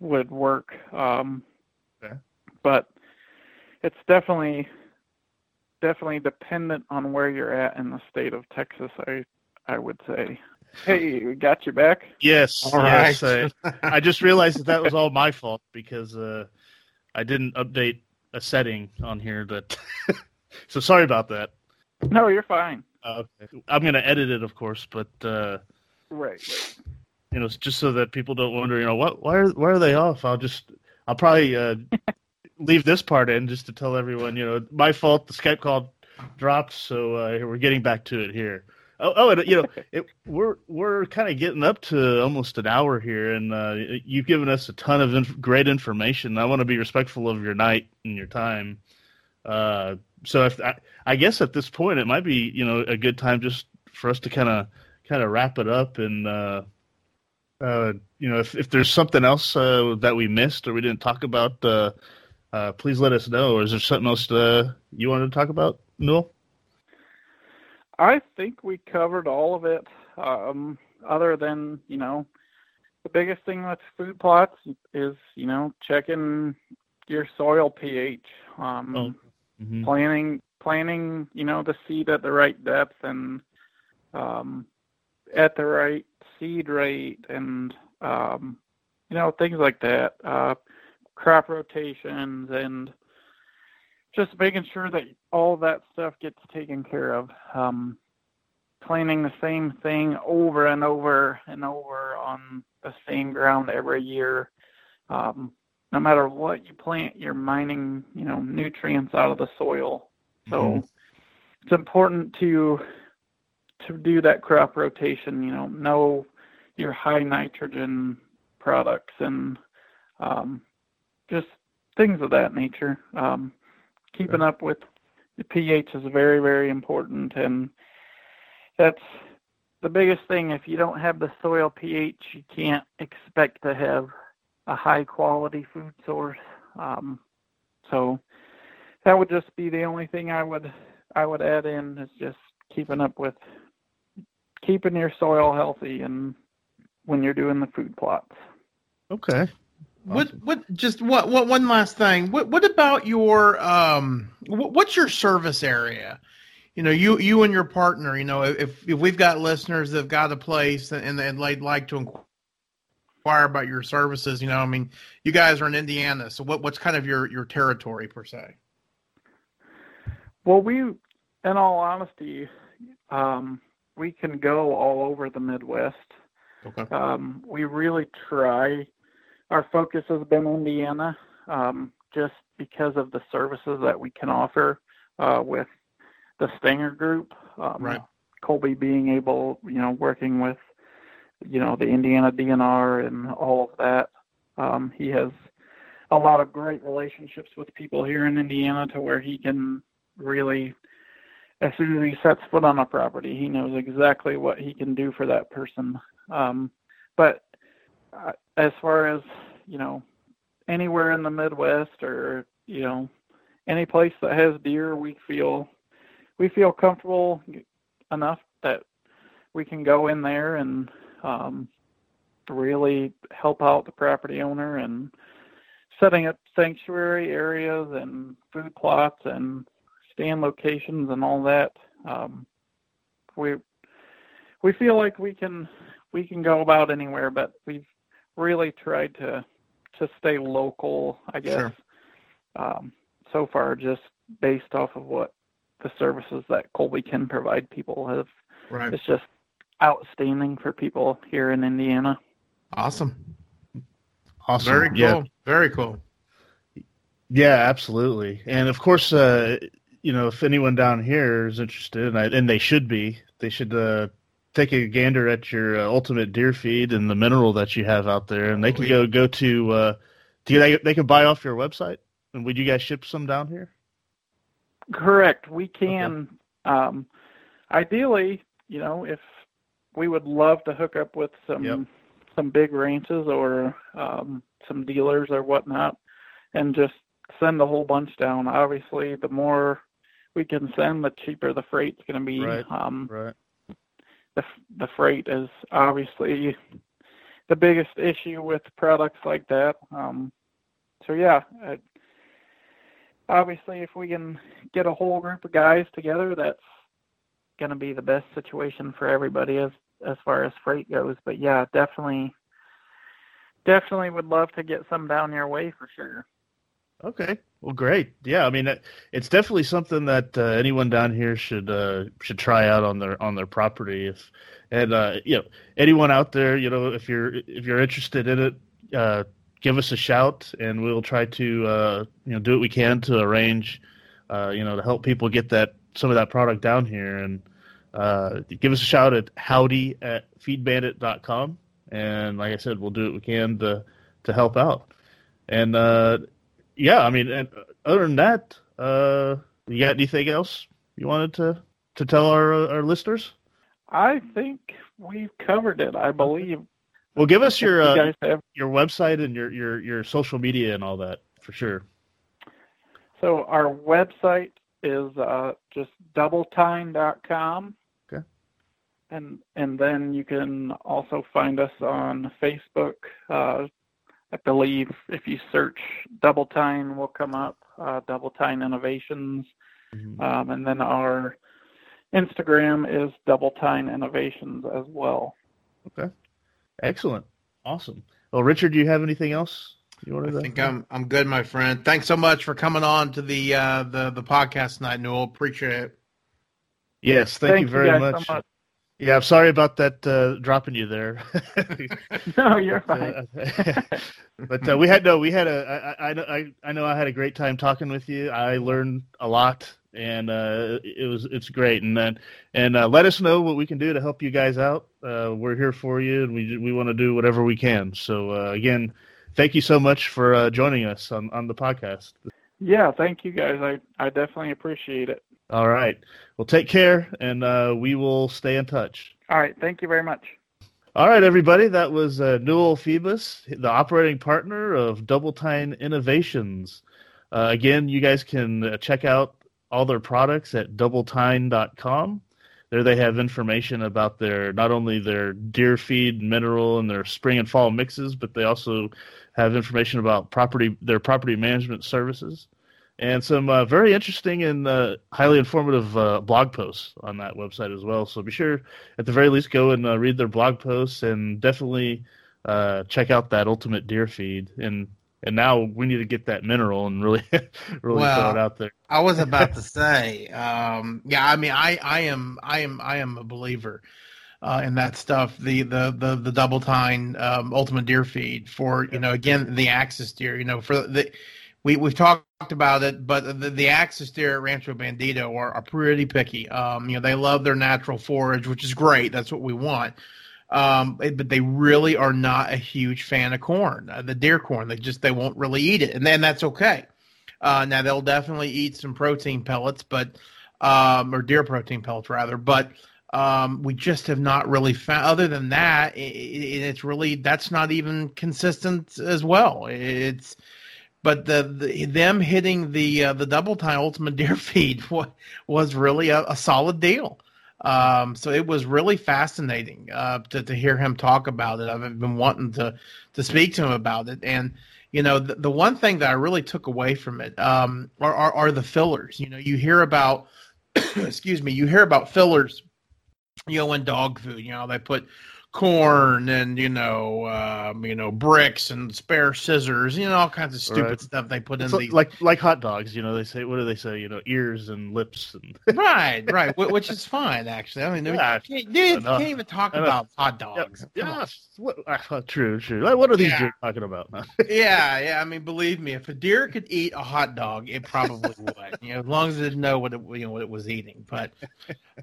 would work. Um, Okay. But it's definitely definitely dependent on where you're at in the state of Texas. I I would say. Hey, we got you back. Yes, All yes. right. I, I just realized that that was all my fault because uh, I didn't update a setting on here that. so sorry about that. No, you're fine. Uh, I'm gonna edit it, of course, but uh, Right. right. You know, just so that people don't wonder. You know, what? Why are why are they off? I'll just I'll probably uh, leave this part in just to tell everyone. You know, my fault. The Skype call dropped, so uh, we're getting back to it here. Oh, oh, and you know, it, we're we're kind of getting up to almost an hour here, and uh, you've given us a ton of inf- great information. I want to be respectful of your night and your time. Uh, so, if I, I guess at this point, it might be you know a good time just for us to kind of kind of wrap it up, and uh, uh, you know, if if there's something else uh, that we missed or we didn't talk about, uh, please let us know. Is there something else uh, you wanted to talk about, Newell? I think we covered all of it. Um, other than you know, the biggest thing with food plots is you know checking your soil pH. Um, Oh. Mm-hmm. planting planting you know the seed at the right depth and um, at the right seed rate and um, you know things like that uh, crop rotations and just making sure that all that stuff gets taken care of um, planting the same thing over and over and over on the same ground every year um, no matter what you plant, you're mining, you know, nutrients out of the soil. So Mhm. it's important to to do that crop rotation. You know, know your high nitrogen products and um, just things of that nature. Um, keeping up with the pH is very very important, and that's the biggest thing. If you don't have the soil pH, you can't expect to have a high quality food source. Um, so that would just be the only thing I would I would add in is just keeping up with keeping your soil healthy and when you're doing the food plots. Okay. What what just what what one last thing. What what about your um what, what's your service area? You know, you you and your partner, you know, if if we've got listeners that've got a place and and they'd like to inquire about your services, you know, I mean, you guys are in Indiana, so what what's kind of your your territory per se? Well, we, in all honesty, um, we can go all over the Midwest. Okay. Um, we really try. Our focus has been Indiana, um, just because of the services that we can offer uh, with the Stinger Group. Um, Right. Colby being able, you know, working with, you know, the Indiana DNR and all of that. Um, he has a lot of great relationships with people here in Indiana to where he can really, as soon as he sets foot on a property, he knows exactly what he can do for that person. Um, but uh, as far as you know, anywhere in the Midwest or you know, any place that has deer, we feel we feel comfortable enough that we can go in there and um, really help out the property owner and setting up sanctuary areas and food plots and stand locations and all that. Um, we we feel like we can we can go about anywhere, but we've really tried to to stay local, I guess. Sure. Um, so far, just based off of what the services that Colby can provide people have, Right. it's just outstanding for people here in Indiana. Awesome. Awesome. Very cool. Yeah. Very cool. Yeah, absolutely. And of course, uh, you know, if anyone down here is interested, and, I, and they should be, they should uh, take a gander at your uh, ultimate deer feed and the mineral that you have out there, and they can go go to. Uh, do they they can buy off your website? And would you guys ship some down here? Correct. We can. Um, ideally, you know, if we would love to hook up with some Yep. some big ranches or um, some dealers or whatnot, and just send a whole bunch down. Obviously, the more we can send, the cheaper the freight's going to be. Right. Um, Right. The the freight is obviously the biggest issue with products like that. Um, so yeah, I, obviously if we can get a whole group of guys together, that's going to be the best situation for everybody as as far as freight goes. But yeah, definitely, definitely would love to get some down your way for sure. Okay. Well, great. Yeah, I mean, it's definitely something that uh, anyone down here should uh, should try out on their on their property. If and uh, you know anyone out there, you know, if you're if you're interested in it, uh, give us a shout, and we'll try to uh, you know do what we can to arrange, uh, you know, to help people get that some of that product down here. And give us a shout at howdy at feedbandit.com. And like I said, we'll do what we can to to help out. And yeah, I mean, and other than that, uh, you got anything else you wanted to to tell our our listeners? I think we've covered it. I believe. Well, give us your uh, have... your website and your, your your social media and all that for sure. So our website is uh, just doubletine.com. Okay. And and then you can also find us on Facebook, uh, I believe if you search Double Tine will come up, uh, Double Tine Innovations. Mm-hmm. Um, and then our Instagram is Double Tine Innovations as well. Okay. Excellent. Awesome. Well, Richard, do you have anything else you wanted I think I'm I'm good, my friend. Thanks so much for coming on to the uh, the the podcast tonight, Newell. Appreciate it. Yes, thank, thank you very you much. So much. Yeah, I'm sorry about that uh, dropping you there. no, you're fine. but uh, we had no, we had a. I, I I know I had a great time talking with you. I learned a lot, and uh, it was it's great. And then and uh, let us know what we can do to help you guys out. Uh, we're here for you, and we we want to do whatever we can. So uh, again, thank you so much for joining us on on the podcast. Yeah, thank you guys. I I definitely appreciate it. All right. Well, take care, and uh, we will stay in touch. All right. Thank you very much. All right, everybody. That was uh, Newell Phoebus, the operating partner of Double Tine Innovations. Uh, again, you guys can uh, check out all their products at doubletine.com. There they have information about their not only their deer feed, mineral, and their spring and fall mixes, but they also have information about property their property management services and some uh, very interesting and uh, highly informative uh, blog posts on that website as well. So be sure, at the very least, go and uh, read their blog posts and definitely uh, check out that Ultimate Deer feed. And and now we need to get that mineral and really, really well, throw it out there. I was about to say, um, yeah, I mean, I, I am, I am, I am a believer. Uh, and that stuff, the the the the double tine um, ultimate deer feed for you know again the axis deer, you know for the we we've talked about it, but the, the axis deer at Rancho Bandito are, are pretty picky. Um, you know, they love their natural forage, which is great. That's what we want. Um, but they really are not a huge fan of corn, uh, the deer corn. They just they won't really eat it, and then that's okay. Uh, now they'll definitely eat some protein pellets, but um, or deer protein pellets rather, but um, we just have not really found. Other than that, it, it, it's really that's not even consistent as well. It's but the, the them hitting the uh, the double tine ultimate deer feed was, was really a, a solid deal. Um, so it was really fascinating uh, to to hear him talk about it. I've been wanting to to speak to him about it, and you know the, the one thing that I really took away from it um, are, are, are the fillers. You know, you hear about excuse me, you hear about fillers. You know, in dog food, you know they put corn and you know um, you know bricks and spare scissors you know all kinds of stupid right. stuff they put it's in like, these like like hot dogs you know they say what do they say you know ears and lips and right right which is fine actually. I mean yeah, you, can't, you can't even talk about hot dogs. yeah, what, uh, true true what are these yeah. talking about yeah yeah i mean believe me if a deer could eat a hot dog it probably would you know as long as it didn't know what it you know what it was eating but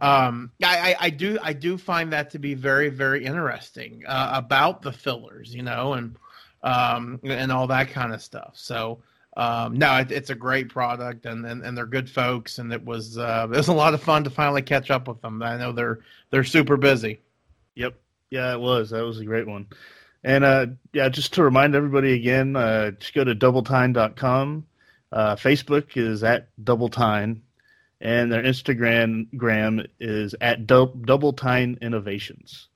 um I, I i do i do find that to be very very interesting interesting uh, about the fillers, you know, and um, and all that kind of stuff. So um, no, it, it's a great product, and, and, and they're good folks, and it was uh, it was a lot of fun to finally catch up with them. I know they're they're super busy. Yep, yeah, it was. That was a great one. And uh, yeah, just to remind everybody again, uh, just go to doubletine.com. Uh, Facebook is at doubletine, and their Instagram gram is at Double Tine Innovations.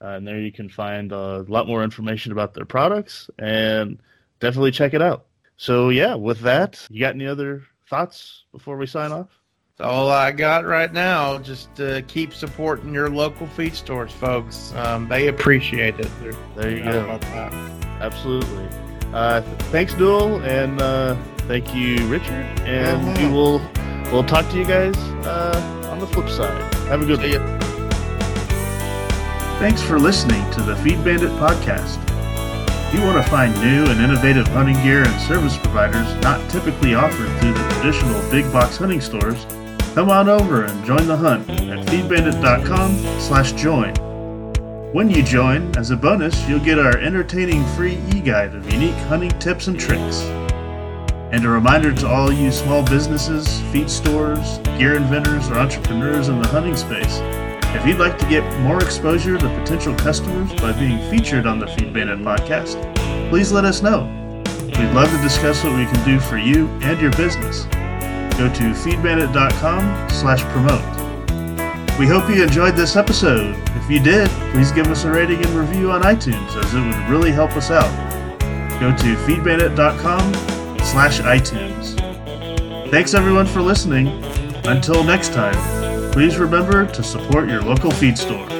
Uh, and there you can find a lot more information about their products and definitely check it out. So, yeah, with that, you got any other thoughts before we sign off? That's all I got right now. Just uh, keep supporting your local feed stores, folks. Um, they appreciate it. They're, there you go. Absolutely. Uh, thanks, Newell, and uh, Thank you, Richard. And we will we'll talk to you guys uh, on the flip side. Have a good See one. ya. Thanks for listening to the Feed Bandit podcast. If you want to find new and innovative hunting gear and service providers not typically offered through the traditional big box hunting stores, come on over and join the hunt at feedbandit.com slash join. When you join, as a bonus, you'll get our entertaining free e-guide of unique hunting tips and tricks. And a reminder to all you small businesses, feed stores, gear inventors, or entrepreneurs in the hunting space if you'd like to get more exposure to potential customers by being featured on the Feed Bandit podcast, please let us know. We'd love to discuss what we can do for you and your business. Go to feedbandit.com slash promote. We hope you enjoyed this episode. If you did, please give us a rating and review on iTunes as it would really help us out. Go to feedbandit.com slash iTunes. Thanks everyone for listening. Until next time, please remember to support your local feed store.